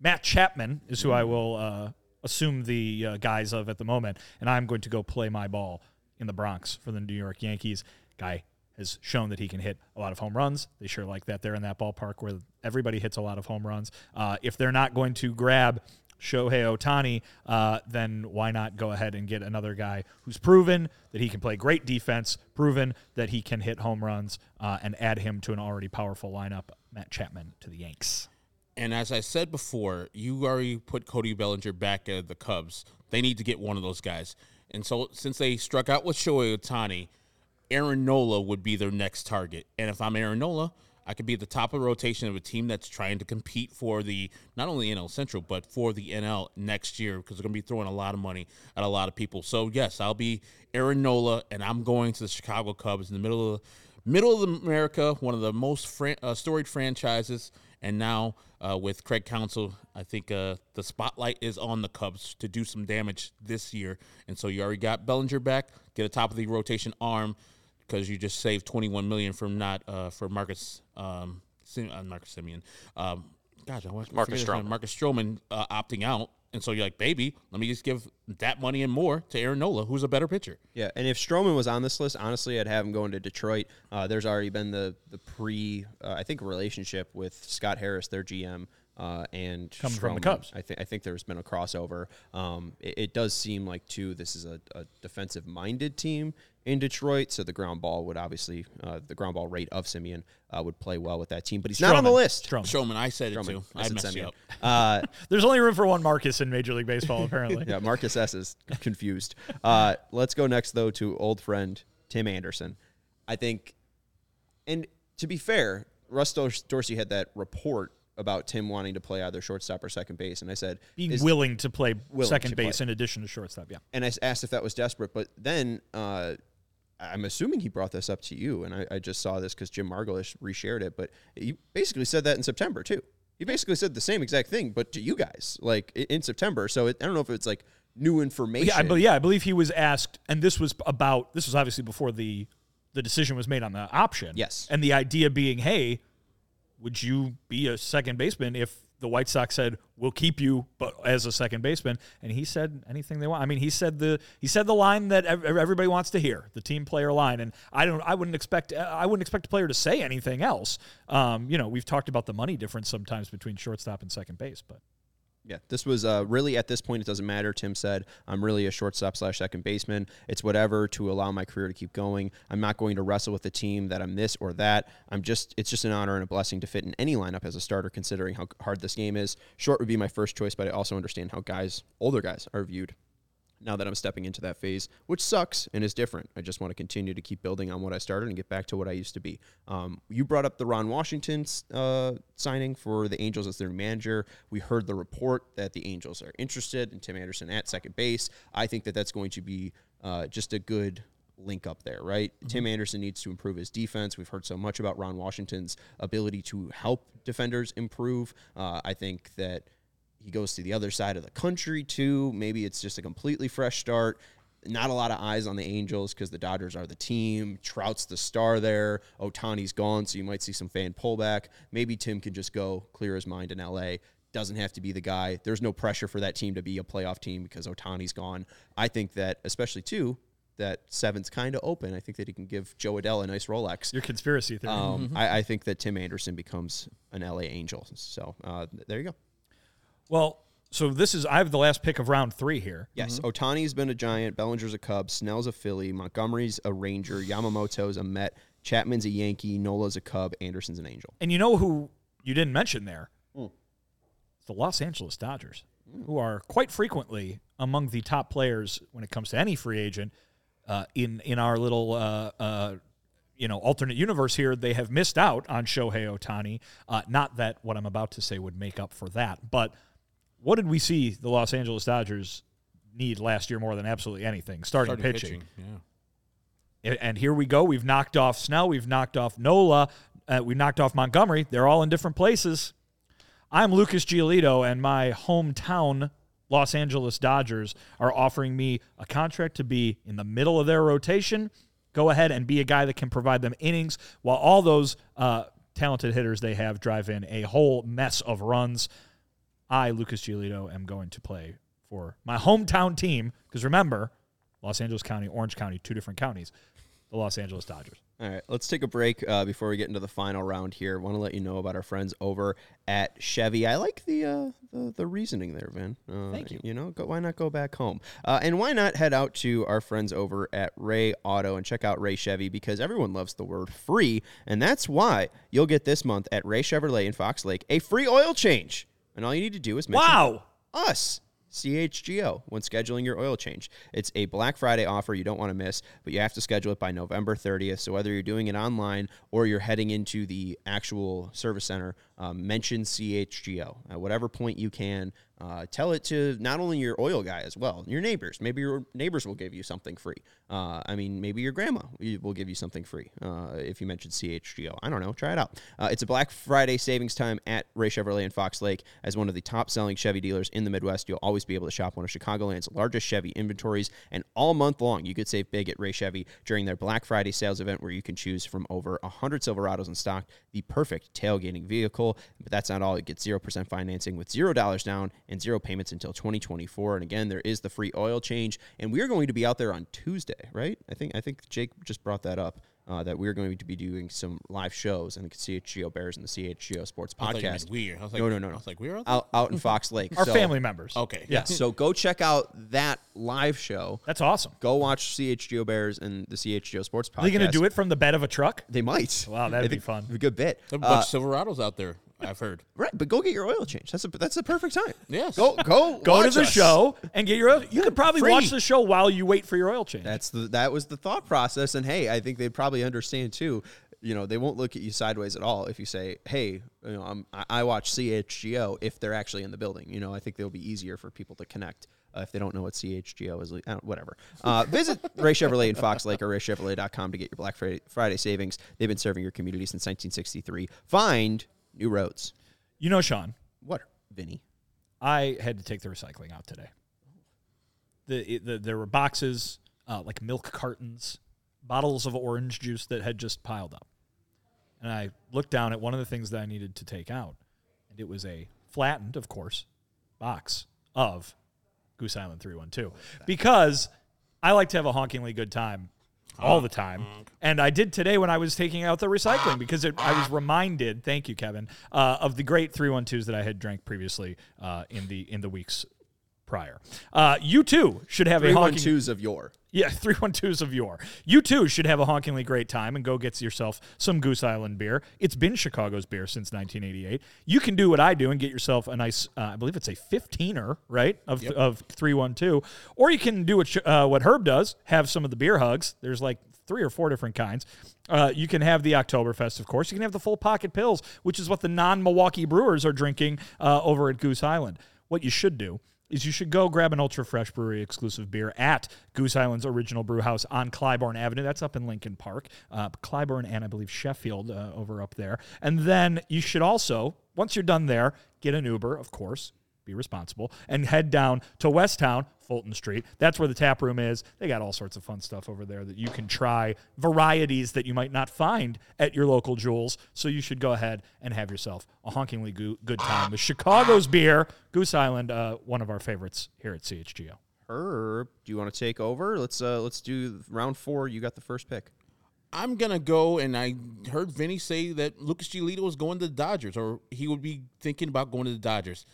Matt Chapman is who I will uh, assume the uh, guise of at the moment, and I'm going to go play my ball in the Bronx for the New York Yankees. Guy has shown that he can hit a lot of home runs. They sure like that there in that ballpark where everybody hits a lot of home runs. Uh, if they're not going to grab Shohei Ohtani, uh, then why not go ahead and get another guy who's proven that he can play great defense, proven that he can hit home runs, uh, and add him to an already powerful lineup, Matt Chapman to the Yanks. And as I said before, you already put Cody Bellinger back at the Cubs. They need to get one of those guys. And so since they struck out with Shohei Ohtani, Aaron Nola would be their next target. And if I'm Aaron Nola, I could be at the top of the rotation of a team that's trying to compete for the not only NL Central but for the NL next year because they're going to be throwing a lot of money at a lot of people. So yes, I'll be Aaron Nola, and I'm going to the Chicago Cubs in the middle of middle of America, one of the most fran- uh, storied franchises. And now uh, with Craig Counsell, I think uh, the spotlight is on the Cubs to do some damage this year. And so you already got Bellinger back, get a top of the rotation arm because you just saved 21 million from not uh, for Marcus um, Sim- uh, Marcus Semien. Um, gosh, I want Marcus forget. Stroman. Marcus Stroman uh, opting out. And so you're like, baby, let me just give that money and more to Aaron Nola, who's a better pitcher. Yeah, and if Stroman was on this list, honestly, I'd have him going to Detroit. Uh, there's already been the the pre, uh, I think, relationship with Scott Harris, their GM, uh, and Coming from the Cubs. I think I think there's been a crossover. Um, it, it does seem like too this is a, a defensive minded team in Detroit, so the ground ball would obviously uh, the ground ball rate of Semien uh, would play well with that team, but he's not on the list. Stroman. Stroman, I said it Stroman. too. I I said messed you up. Uh, There's only room for one Marcus in Major League Baseball, apparently. yeah, Marcus S is confused. Uh, let's go next though to old friend Tim Anderson. I think, and to be fair, Russ Dors- Dorsey had that report about Tim wanting to play either shortstop or second base, and I said, Being willing to play willing second to base play. in addition to shortstop, yeah. and I asked if that was desperate, but then uh, I'm assuming he brought this up to you, and I, I just saw this because Jim Margalus reshared it, but he basically said that in September too. He basically said the same exact thing, but to you guys, like in September. So it, I don't know if it's like new information. Yeah, I, be- yeah, I believe he was asked, and this was about this was obviously before the the decision was made on the option. Yes. and the idea being, hey, would you be a second baseman if the White Sox said we'll keep you, but as a second baseman? And he said anything they want. I mean, he said the he said the line that everybody wants to hear, the team player line. And I don't, I wouldn't expect, I wouldn't expect a player to say anything else. Um, you know, we've talked about the money difference sometimes between shortstop and second base, but Yeah, this was uh, really at this point. It doesn't matter. Tim said, "I'm really a shortstop slash second baseman. It's whatever to allow my career to keep going. I'm not going to wrestle with the team that I'm this or that. I'm just. It's just an honor and a blessing to fit in any lineup as a starter, considering how hard this game is. Short would be my first choice, but I also understand how guys, older guys, are viewed." Now that I'm stepping into that phase, which sucks and is different, I just want to continue to keep building on what I started and get back to what I used to be. Um, you brought up the Ron Washington uh, signing for the Angels as their manager. We heard the report that the Angels are interested in Tim Anderson at second base. I think that that's going to be uh, just a good link up there, right? Tim Anderson needs to improve his defense. We've heard so much about Ron Washington's ability to help defenders improve. Uh, I think that he goes to the other side of the country too. Maybe it's just a completely fresh start. Not a lot of eyes on the Angels because the Dodgers are the team. Trout's the star there. Ohtani's gone, so you might see some fan pullback. Maybe Tim can just go clear his mind in LA. Doesn't have to be the guy. There's no pressure for that team to be a playoff team because Ohtani's gone. I think that, especially too, that seven's kind of open. I think that he can give Jo Adell a nice Rolex. your conspiracy theory. Um, I, I think that Tim Anderson becomes an LA Angel. So uh, there you go. Well, so this is I have the last pick of round three here. Yes, Ohtani's been a Giant, Bellinger's a Cub, Snell's a Philly, Montgomery's a Ranger, Yamamoto's a Met, Chapman's a Yankee, Nola's a Cub, Anderson's an Angel. And you know who you didn't mention there? It's the Los Angeles Dodgers, who are quite frequently among the top players when it comes to any free agent. Uh, in in our little uh, uh, you know alternate universe here, they have missed out on Shohei Ohtani. Uh, not that what I'm about to say would make up for that, but what did we see the Los Angeles Dodgers need last year more than absolutely anything? Starting, Starting pitching. Yeah. And here we go. We've knocked off Snell. We've knocked off Nola. Uh, we knocked off Montgomery. They're all in different places. I'm Lucas Giolito, and my hometown Los Angeles Dodgers are offering me a contract to be in the middle of their rotation. Go ahead and be a guy that can provide them innings while all those uh, talented hitters they have drive in a whole mess of runs. I, Lucas Giolito, am going to play for my hometown team because remember, Los Angeles County, Orange County, two different counties, the Los Angeles Dodgers. All right, let's take a break uh, before we get into the final round here. Want to let you know about our friends over at Chevy. I like the uh, the, the reasoning there, Vin. Uh, Thank you. You know, go, why not go back home? Uh, and why not head out to our friends over at Ray Auto and check out Ray Chevy because everyone loves the word free, and that's why you'll get this month at Ray Chevrolet in Fox Lake a free oil change. And all you need to do is mention Wow. us. CHGO when scheduling your oil change. It's a Black Friday offer you don't want to miss, but you have to schedule it by November 30th. So whether you're doing it online or you're heading into the actual service center, um, mention CHGO at whatever point you can. Uh, tell it to not only your oil guy as well, your neighbors. Maybe your neighbors will give you something free. Uh, I mean, maybe your grandma will give you something free uh, if you mention CHGO. I don't know. Try it out. Uh, it's a Black Friday savings time at Ray Chevrolet in Fox Lake. As one of the top selling Chevy dealers in the Midwest, you'll always be able to shop one of Chicagoland's largest Chevy inventories. And all month long, you could save big at Ray Chevy during their Black Friday sales event where you can choose from over 100 Silverados in stock, the perfect tailgating vehicle. But that's not all. It gets 0% financing with $0 down and zero payments until 2024. And again, there is the free oil change. And we are going to be out there on Tuesday, right? I think I think Jake just brought that up. Uh, that we're going to be doing some live shows and the CHGO Bears and the CHGO Sports I you podcast. meant we. I was like, no, no, no, I no. was like, we're out out, out in Fox Lake. Our So- family members. Okay. Yeah. So go check out that live show. That's awesome. Go watch CHGO Bears and the CHGO Sports podcast. Are they going to do it from the bed of a truck? They might. Wow, that'd be fun. A good bit. There's a Uh, bunch of Silverados out there, I've heard. right, but go get your oil change. That's a that's a perfect time. Yes. Go go Go to watch the us. show and get your oil. You could probably free. watch the show while you wait for your oil change. That's the that was the thought process, and hey, I think they'd probably understand too. You know, they won't look at you sideways at all if you say, "Hey, you know, I'm, I, I watch CHGO." If they're actually in the building, you know, I think it'll be easier for people to connect uh, if they don't know what CHGO is. I don't- Whatever. Uh, visit Ray Chevrolet in Fox Lake or RayChevrolet.com to get your Black Friday, Friday savings. They've been serving your community since 1963. Find new roads. you know, Sean, What, Vinnie? I had to take the recycling out today. The, the there were boxes uh, like milk cartons, bottles of orange juice that had just piled up, and I looked down at one of the things that I needed to take out, and it was a flattened, of course, box of Goose Island three one two because I like to have a honkingly good time all the time. And I did today when I was taking out the recycling because it, I was reminded, thank you, Kevin, uh, of the great 312s that I had drank previously uh, in the in the weeks prior. Uh, you too should have a Three one honking twos of your. yeah, 312s of yore. You too should have a honkingly great time and go get yourself some Goose Island beer. It's been Chicago's beer since 1988. You can do what I do and get yourself a nice, uh, I believe it's a 15er, right, of, of 312. Or you can do what, uh, what Herb does, have some of the beer hugs. There's like three or four different kinds. Uh, you can have the Oktoberfest, of course. You can have the full pocket pills, which is what the non Milwaukee Brewers are drinking uh, over at Goose Island. What you should do is you should go grab an ultra fresh brewery exclusive beer at Goose Island's original brew house on Clybourn Avenue. That's up in Lincoln Park, uh, Clybourn and I believe Sheffield uh, over up there. And then you should also, once you're done there, get an Uber, of course. Be responsible and head down to Westtown, Fulton Street. That's where the tap room is. They got all sorts of fun stuff over there that you can try, varieties that you might not find at your local Jewels. So you should go ahead and have yourself a honkingly goo- good time with Chicago's beer, Goose Island, uh, one of our favorites here at CHGO. Herb, do you want to take over? Let's uh let's do round four. You got the first pick. I'm gonna go, and I heard Vinnie say that Lucas Giolito was going to the Dodgers, or he would be thinking about going to the Dodgers.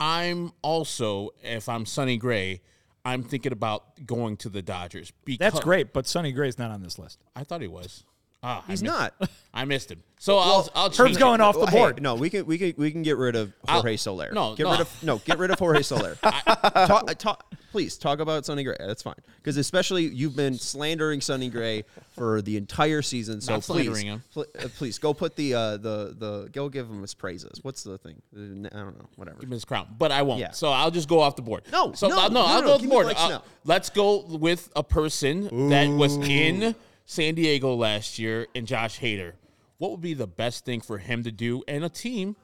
I'm also, if I'm Sonny Gray, I'm thinking about going to the Dodgers. Because That's great, but Sonny Gray's not on this list. I thought he was. I He's missed- not. I missed him. So I'll I'll Herb's change it. going off the Well, hey, board. no, we can we can we can get rid of I'll- Jorge Soler. no, get no. rid of no, get rid of Jorge Soler. talk, talk, please talk about Sonny Gray. That's fine because especially you've been slandering Sonny Gray for the entire season. So Not please, him. pl- uh, please go put the uh, the the go give him his praises. What's the thing? Uh, I don't know. Whatever. Give him his crown, but I won't. Yeah. So I'll just go off the board. No, so no, uh, no, I'll no, go off keep the it board. like Uh, snow. let's go with a person that was in San Diego last year, and Josh Hader. What would be the best thing for him to do, and a team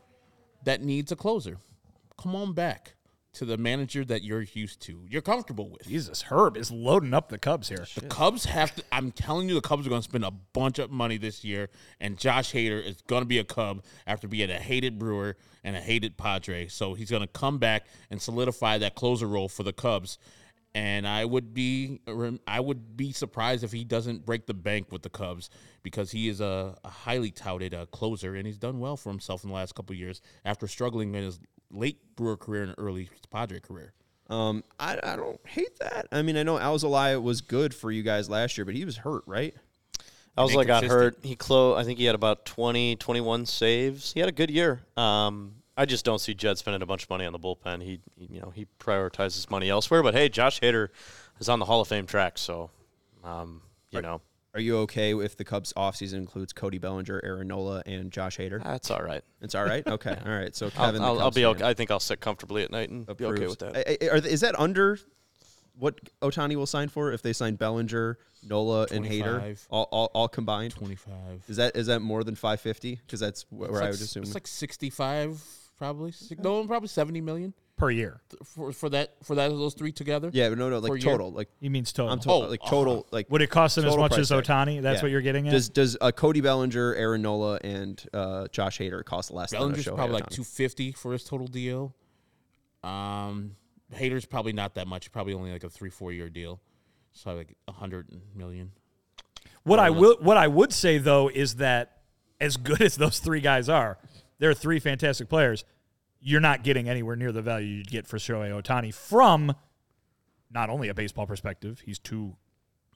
that needs a closer? Come on back to the manager that you're used to, you're comfortable with. Jesus, Herb is loading up the Cubs here. The Cubs have to. I'm telling you, the Cubs are going to spend a bunch of money this year, and Josh Hader is going to be a Cub after being a hated Brewer and a hated Padre. So he's going to come back and solidify that closer role for the Cubs. And I would be, I would be surprised if he doesn't break the bank with the Cubs because he is a, a highly touted uh, closer, and he's done well for himself in the last couple of years after struggling in his late Brewer career and early Padre career. Um, I, I don't hate that. I mean, I know Alzolaya was good for you guys last year, but he was hurt, right? Alzolay got hurt. He closed. I think he had about 20, 21 saves. He had a good year. Um, I just don't see Jed spending a bunch of money on the bullpen. He, he- you know, he prioritizes money elsewhere. But hey, Josh Hader is on the Hall of Fame track, so um, you know Are you okay if the Cubs offseason includes Cody Bellinger, Aaron Nola, and Josh Hader? that's all right. It's all right. Okay, all right. So I'll, Kevin, the Uh, I'll, I'll be okay. I think I'll sit comfortably at night and be okay with that. I- I- are th- is that under what Ohtani will sign for if they sign Bellinger, Nola, and Hader 25. all, all, all combined? Twenty-five. Is that is that more than five fifty? Because that's wh- where It's I like, would assume. it's like sixty-five, probably. Si- No, probably seventy million per year. for for that for that those three together. yeah, but no, no, per like year? total, like He means total. I'm total, Oh, like total, like Would it cost him as much as. Ohtani? That's Yeah. what you're getting at. Does does uh, Cody Bellinger, Aaron Nola, and uh, Josh Hader cost less Bellinger's than a Shohei probably like two fifty for his total deal. Um, Hader's probably not that much. Probably only like a three four year deal. So like a hundred million. What I will what I would say though is that as good as those three guys are, they're three fantastic players. You're not getting anywhere near the value you'd get for Shohei Ohtani from not only a baseball perspective, he's two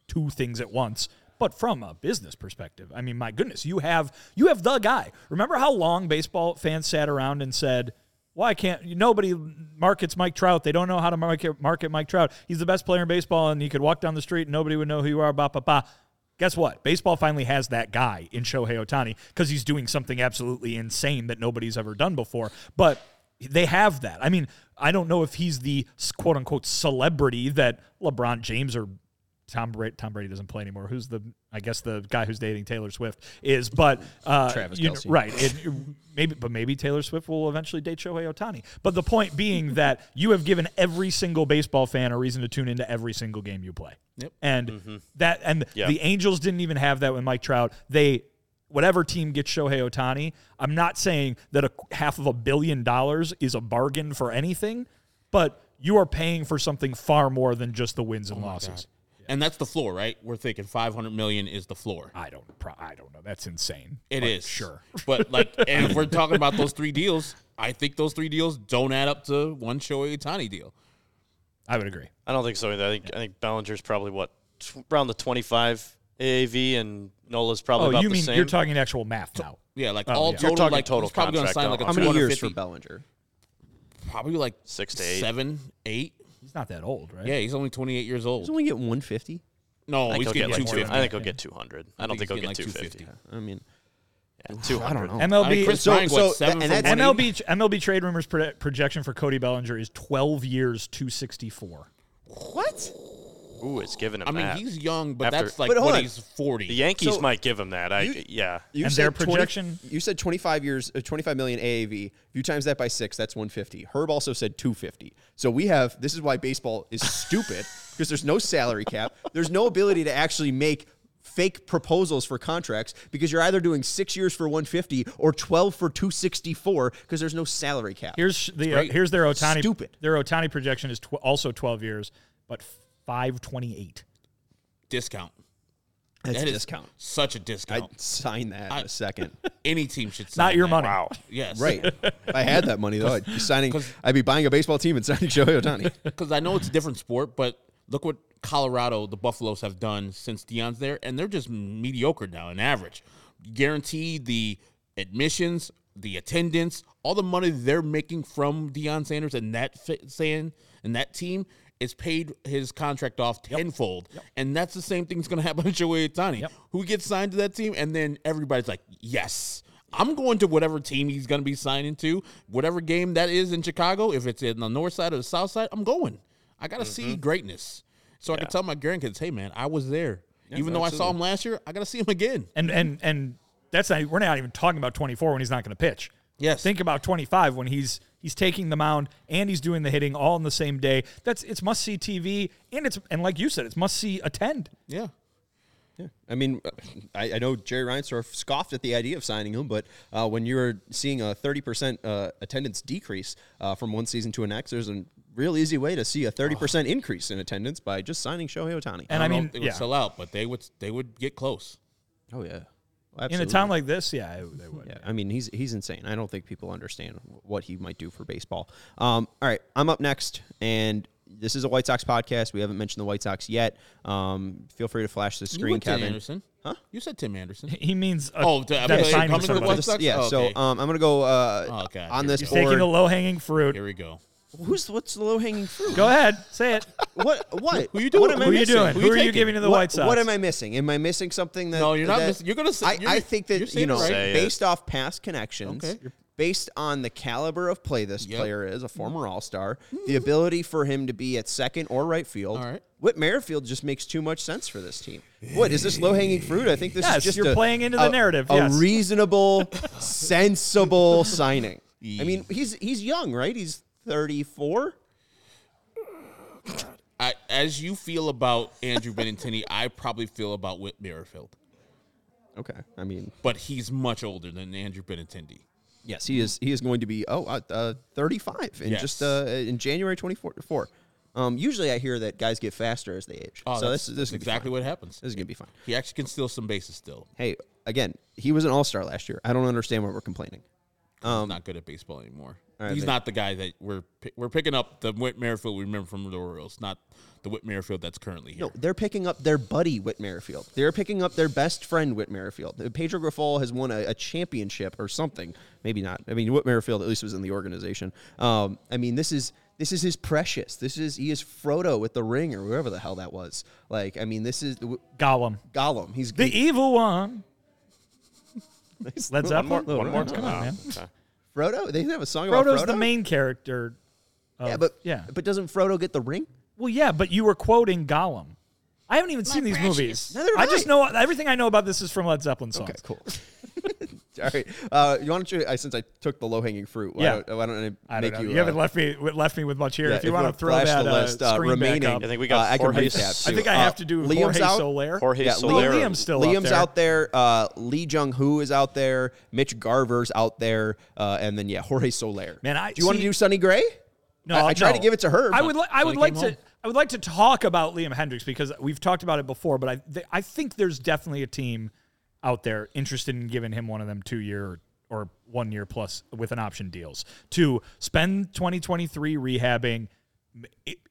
two things at once, but from a business perspective. I mean, my goodness, you have you have the guy. Remember how long baseball fans sat around and said, "Why can't nobody markets Mike Trout? They don't know how to market market Mike Trout. He's the best player in baseball, and you could walk down the street and nobody would know who you are." Ba ba ba. Guess what? Baseball finally has that guy in Shohei Ohtani because he's doing something absolutely insane that nobody's ever done before. But they have that. I mean, I don't know if he's the quote unquote celebrity that LeBron James or Tom Brady, Tom Brady doesn't play anymore. Who's the I guess the guy who's dating Taylor Swift is, but uh, Travis you know, right? It, maybe, but maybe Taylor Swift will eventually date Shohei Ohtani. But the point being that you have given every single baseball fan a reason to tune into every single game you play. Yep. And that and Yeah. the Angels didn't even have that with Mike Trout. They whatever team gets Shohei Ohtani, I'm not saying that a half of a billion dollars is a bargain for anything, but you are paying for something far more than just the wins and losses. And that's the floor, right? We're thinking five hundred million is the floor. I don't pro- I don't know. That's insane. It But is Sure. but like, and if we're talking about those three deals, I think those three deals don't add up to one Shohei Ohtani deal. I would agree. I don't think so either. I think I think Bellinger's probably what tw- around the twenty five AAV, and Nola's probably Oh, about you the mean same. you're talking actual math now. Yeah, like Oh, all yeah. total, You're talking like total he's probably going to contract sign like a. How many years 250 for Bellinger? Probably like Six to eight. seven, eight. He's not that old, right? Yeah, he's only twenty eight years old. He's only getting 150. No, I think he's he'll getting get two like two. I think he'll get two hundred. I don't think he'll get getting two like. I mean, Two I don't know. MLB I mean, Chris So- Bryant, so- what, seven and that's- MLB MLB trade rumors pro- projection for Cody Bellinger is 12 years 264. What? Ooh, it's giving him I mean, that. he's young, but After- that's like But hold when on. he's forty. the Yankees So- might give him that. I You- yeah. You And said their 20 projection? you said 25 years, uh, 25 million AAV. If you times that by six, that's 150. Herb also said 250. So we have. This is why baseball is stupid because there's no salary cap. There's no ability to actually make fake proposals for contracts because you're either doing six years for 150 or 12 for 264 because there's no salary cap. Here's the uh, here's their Ohtani Stupid. Their Ohtani projection is tw- also 12 years, but 528. discount. That's That a is discount. Such a discount. I'd sign that in I- a second. Any team should sign Not your that. money. Wow. Yes, Right. if I had that money though, I'd be signing. 'cause- I'd be buying a baseball team and signing Shohei Ohtani. Because I know it's a different sport, but Look what Colorado, the Buffaloes, have done since Deion's there, and they're just mediocre now in average. Guarantee the admissions, the attendance, all the money they're making from Deion Sanders and that fit, saying and that team is paid his contract off tenfold, and that's the same thing that's going to happen to Shohei Ohtani, Yep. who gets signed to that team, and then everybody's like, yes. I'm going to whatever team he's going to be signing to, whatever game that is in Chicago. If it's in the north side or the south side, I'm going. I got to see mm-hmm. greatness, so I can tell my grandkids, "Hey, man, I was there. Even though I saw him last year, I got to see him again." And and and that's not we're not even talking about 24 when he's not going to pitch. Yes. Think about 25 when he's he's taking the mound and he's doing the hitting all in the same day. That's it's must see TV and it's and like you said, it's must see attend. Yeah. Yeah. I mean, uh, I, I know Jerry Reinsdorf scoffed at the idea of signing him, but uh, when you're seeing a 30% uh, attendance decrease uh, from one season to the next, there's a real easy way to see a 30% increase in attendance by just signing Shohei Ohtani. And I, don't know mean, if they yeah, would sell out, but they would they would get close. oh, yeah. In a town like this, yeah, they would. Yeah, I mean he's he's insane. I don't think people understand what he might do for baseball. Um, all right, I'm up next, and this is a White Sox podcast. We haven't mentioned the White Sox yet. Um, feel free to flash the You screen, went Tim Kevin. Anderson. Huh? You said Tim Anderson. He means uh, Oh, to- that signing coming to the White Sox? Yeah, Oh, so um, I'm gonna go uh, Oh, God. on Here this we He's go. taking the low hanging fruit. Here we go. Who's what's the low hanging fruit? Go ahead, say it. What what? Who you doing? What am I Who you missing? doing? Who Who, you are you taking? giving to the what, White Sox? What am I missing? Am I missing something that? No, you're not that- missing- you're gonna say- I, you're- I think you're that saying you it know, right. Say it. based off past connections, Okay. based on the caliber of play this Yep. player is, a former mm. All Star, the mm. ability for him to be at second or right field. All right. Whit Merrifield just makes too much sense for this team. What is this low hanging fruit? I think this Yes, is just you're a- playing into the a- narrative, A yes. reasonable, sensible signing. I mean, he's he's young, right? He's thirty four. I, as you feel about Andrew Benintendi, I probably feel about Whit Merrifield, Okay, I mean, but he's much older than Andrew Benintendi. Yes, he is. He is going to be oh uh, uh, 35 in Yes. just uh, in January 24. Um, usually, I hear that guys get faster as they age. Oh, so that's, this, this that's is exactly what happens. This is gonna be fine. He actually can steal some bases still. Hey, again, he was an All Star last year. I don't understand why we're complaining. He's not good at baseball anymore. Um, all right, He's but- not the guy that we're we're picking up the Whit Merrifield we remember from the Orioles, not the Whit Merrifield that's currently here. No, they're picking up their buddy Whit Merrifield. They're picking up their best friend Whit Merrifield. Pedro Grifol has won a, a championship or something. Maybe not. I mean, Whit Merrifield at least was in the organization. Um, I mean, this is this is his precious. This is he is Frodo with the ring or whoever the hell that was. Like, I mean, this is Gollum, Gollum. He's the evil one. Nice. Led One more- Zeppelin. one more Come time. on, man. Okay. Frodo. They have a song about Frodo's Frodo. the main character. of- Yeah, but yeah, but doesn't Frodo get the ring? well, yeah, but you were quoting Gollum. I haven't even seen these movies. Neither have I just I. know everything I know about this is from Led Zeppelin songs. Okay, cool. All right. Uh, you want to? I, since I took the low hanging fruit, why Yeah. don't, why don't I I make don't know. you? You, haven't uh, left me left me with much here. yeah, if you want to throw that the uh, list, uh, screen remaining, back up. I think we got uh, I can Jorge recap. I too. think I Uh, have to do Liam's Jorge out. Soler. Jorge Yeah, Soler. Liam's still up Liam's there. out there. Uh, Lee Jung Hoo is out there. Mitch Garver's out there, uh, and then yeah, Jorge Soler. Man, I- do you want to do Sonny Gray? No, I, I tried no. to give it to her. I would. Li- I would like came to. I would like to talk about Liam Hendriks because we've talked about it before. But I. Th- I think there's definitely a team out there interested in giving him one of them two year or one year plus with an option deals to spend 2023 rehabbing.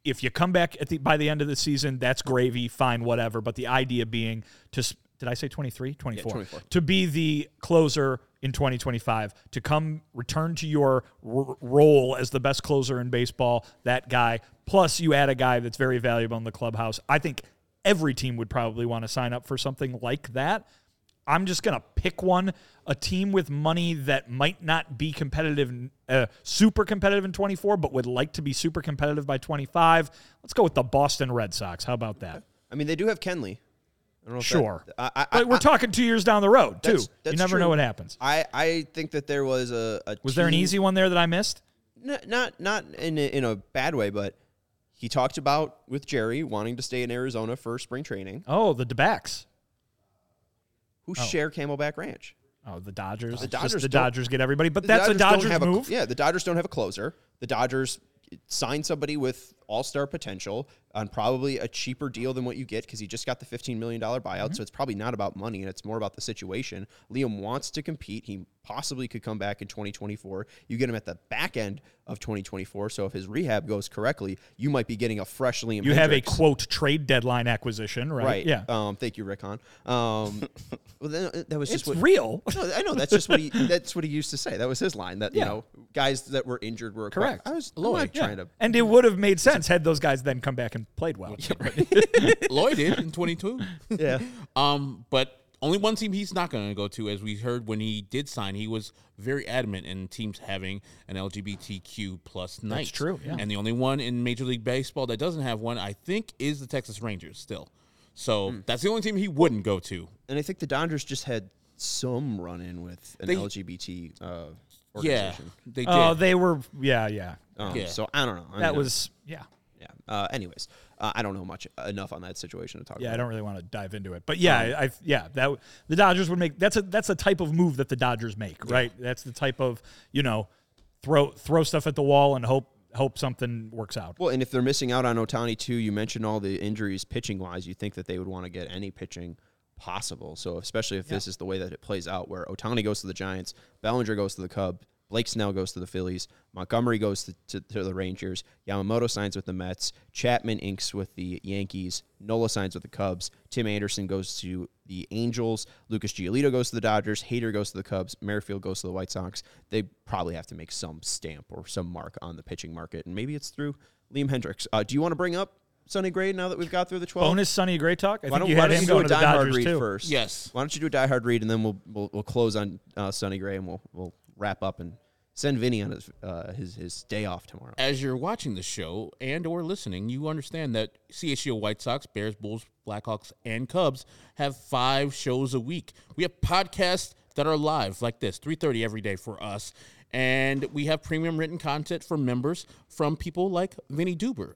If you come back at the by the end of the season, that's gravy. Fine, whatever. But the idea being to. Did I say 23? 24. 24. To be the closer in 2025, to come return to your r- role as the best closer in baseball, that guy, plus you add a guy that's very valuable in the clubhouse. I think every team would probably want to sign up for something like that. I'm just going to pick one, a team with money that might not be competitive, uh, super competitive in 24, but would like to be super competitive by 25. Let's go with the Boston Red Sox. How about that? I mean, they do have Kenley. I don't know Sure. That, I, I, But we're I- talking two years down the road, too. that's- You that's never know what happens. I, I think that there was a. a Was there an easy one there that I missed? N- not not in a, in a bad way, but he talked about with Jerry wanting to stay in Arizona for spring training. Oh, the DeBacks. Who oh. share Camelback Ranch? Oh, the Dodgers. The Just Dodgers the Dodgers get everybody, but The that's a Dodgers move. yeah, the Dodgers don't have a closer. The Dodgers sign somebody with all star potential on probably a cheaper deal than what you get because he just got the $15 million buyout. Mm-hmm. So it's probably not about money and it's more about the situation. Liam wants to compete. He possibly could come back in 2024. You get him at the back end of 2024. So if his rehab goes correctly, you might be getting a fresh Liam. You have a quote trade deadline acquisition, right? Right. Yeah. Um, thank you, Rick Hahn. Um, well, then, uh, that was just it's what, real. no, I know that's just what he that's what he used to say. That was his line. That you know, guys that were injured were. Correct. I was Lloyd, yeah. trying to. And it would have made sense had those guys then come back and played well. Lloyd did in 22. Yeah. Um, but only one team he's not going to go to, as we heard when he did sign, he was very adamant in teams having an LGBTQ plus night. That's true, yeah. And the only one in Major League Baseball that doesn't have one, I think, is the Texas Rangers still. So Hmm. that's the only team he wouldn't go to. And I think the Dodgers just had some run in with an They- LGBT uh, Yeah, organization. they did. Oh, they were. Yeah, yeah. Um, Yeah. So I don't know. I That mean, was. Yeah. yeah. Uh, anyways, uh, I don't know much enough on that situation to talk about. Yeah, I don't really want to dive into it, but yeah, I, I yeah that the Dodgers would make that's a that's a type of move that the Dodgers make, right? That's the type of you know throw throw stuff at the wall and hope hope something works out. Well, and if they're missing out on Ohtani too, you mentioned all the injuries pitching wise. You think that they would want to get any pitching possible. So especially if this is the way that it plays out, where Ohtani goes to the Giants, Bellinger goes to the Cubs, Blake Snell goes to the Phillies, Montgomery goes to, to, to the Rangers, Yamamoto signs with the Mets, Chapman inks with the Yankees, Nola signs with the Cubs, Tim Anderson goes to the Angels, Lucas Giolito goes to the Dodgers, Hader goes to the Cubs, Merrifield goes to the White Sox. They probably have to make some stamp or some mark on the pitching market, and maybe it's through Liam Hendriks. Uh, do you want to bring up Sonny Gray now that we've got through the 12? Bonus Sonny Gray talk. I Why don't, you why had don't him you do a to the diehard read too. first? Yes. Why don't you do a diehard read and then we'll we'll, we'll close on uh, Sonny Gray and we'll we'll wrap up and send Vinnie on his uh, his his day off tomorrow. As you're watching the show and or listening, you understand that CHGO White Sox, Bears, Bulls, Blackhawks, and Cubs have five shows a week. We have podcasts that are live like this, 3.30 every day for us. And we have premium written content for members from people like Vinnie Duber,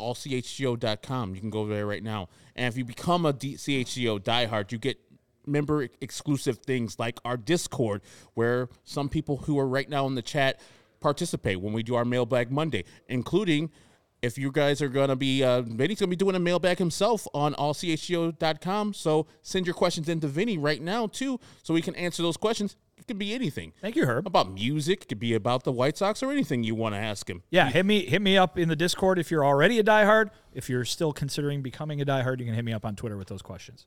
allchgo.com. You can go there right now. And if you become a D- CHGO diehard, you get member exclusive things like our Discord, where some people who are right now in the chat participate when we do our Mailbag Monday, including if you guys are going to be, uh, Vinnie's going to be doing a mailbag himself on allchgo.com. So send your questions into Vinnie right now, too, so we can answer those questions. It could be anything. Thank you, Herb. About music, it could be about the White Sox or anything you want to ask him. Yeah, hit me hit me up in the Discord if you're already a diehard. If you're still considering becoming a diehard, you can hit me up on Twitter with those questions.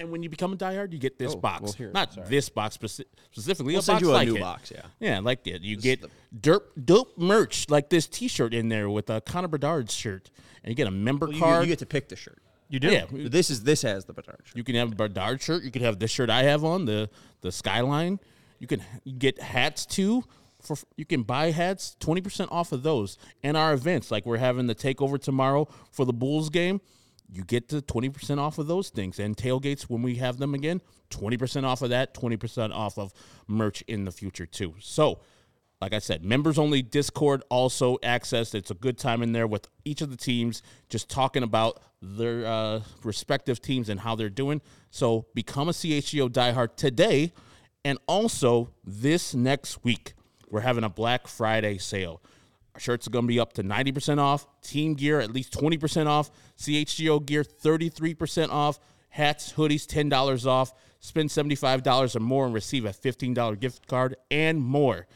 And when you become a diehard, you get this Oh, box. well, here, Not this box speci- specifically. We'll a send box you a like new it. box, yeah. Yeah, like it. You get derp, dope merch like this T-shirt in there with a Connor Bedard shirt, and you get a member Well, you, card. get, you get to pick the shirt. You do. yeah, This is this has the Bedard shirt. you can have a Bedard shirt. You could have this shirt I have on the the Skyline. You can you get hats too. For you can buy hats twenty percent off of those and our events like we're having the takeover tomorrow for the Bulls game. You get the twenty percent off of those things and tailgates when we have them again. Twenty percent off of that. Twenty percent off of merch in the future too. So like I said, members only Discord also access. It's a good time in there with each of the teams just talking about their uh, respective teams and how they're doing. So become a CHGO diehard today. And also this next week, we're having a Black Friday sale. Our shirts are going to be up to 90% off. Team gear, at least 20% off. CHGO gear, 33% off. Hats, hoodies, $10 off. Spend $75 or more and receive a $15 gift card and more.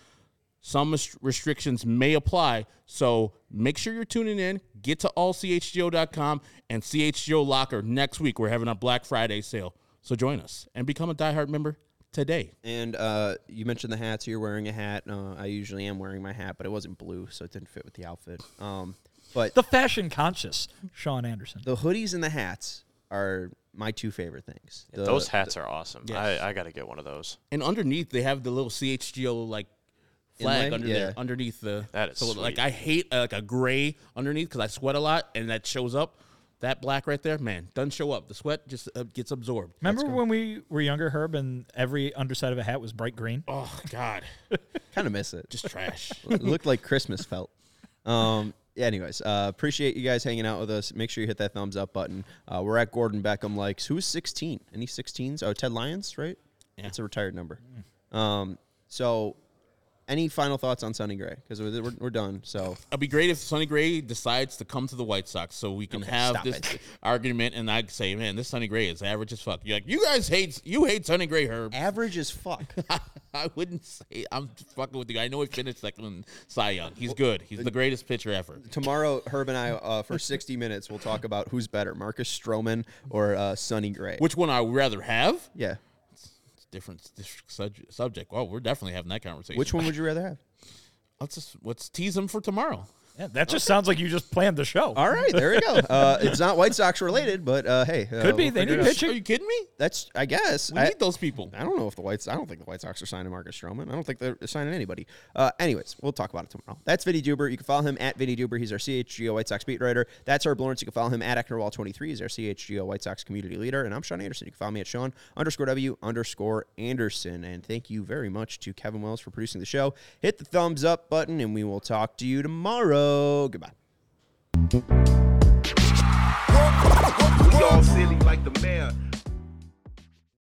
Some restrictions may apply, so make sure you're tuning in. Get to allchgo.com and CHGO Locker next week. We're having a Black Friday sale, so join us and become a diehard member today. And uh, you mentioned the hats. You're wearing a hat. Uh, I usually am wearing my hat, but it wasn't blue, so it didn't fit with the outfit. Um, but The fashion conscious Sean Anderson. the hoodies and the hats are my two favorite things. The- Those hats are awesome. I, I got to get one of those. And underneath, they have the little CHGO like flag Inlay? under Yeah. there, underneath the. That is so like. I hate uh, like a gray underneath because I sweat a lot, and that shows up. That black right there, man, doesn't show up. The sweat just uh, gets absorbed. Remember when we were younger, Herb, and every underside of a hat was bright green? Oh God, kind of miss it. just trash. it looked like Christmas felt. Um, yeah, anyways, uh, appreciate you guys hanging out with us. Make sure you hit that thumbs up button. Uh, we're at Gordon Beckham likes. Who's 16? Any 16s? Oh, Ted Lyons, right? Yeah. It's a retired number. Um, so any final thoughts on Sonny Gray? Because we're, we're, we're done. So It'd be great if Sonny Gray decides to come to the White Sox so we can have this it. argument and I say, man, this Sonny Gray is average as fuck. You're like, you guys hate you hate Sonny Gray, Herb. average as fuck. I wouldn't say I'm fucking with you. I know he finished second in Cy Young. He's good. He's the greatest pitcher ever. Tomorrow, Herb and I, uh, for 60 minutes, we'll talk about who's better, Marcus Stroman or uh, Sonny Gray. Which one I would rather have? yeah. Different subject. Well, we're definitely having that conversation. Which one would you rather have? Let's just let's tease them for tomorrow. Yeah, that just sounds like you just planned the show. All right, there we go. Uh, it's not White Sox related, but uh, hey, uh, Could be. we'll They need it out. pitching. Are you kidding me? That's, I guess. We I, need those people. I don't know if the Whites. I don't think the White Sox are signing Marcus Stroman. I don't think they're signing anybody. Uh, anyways, we'll talk about it tomorrow. That's Vinnie Duber. You can follow him at Vinnie Duber. He's our CHGO White Sox beat writer. That's Herb Lawrence. You can follow him at Ecknerwall23. He's our CHGO White Sox community leader. And I'm Sean Anderson. You can follow me at Sean underscore W underscore Anderson. And thank you very much to Kevin Wells for producing the show. Hit the thumbs up button, and we will talk to you tomorrow. Goodbye. We all silly like the mayor.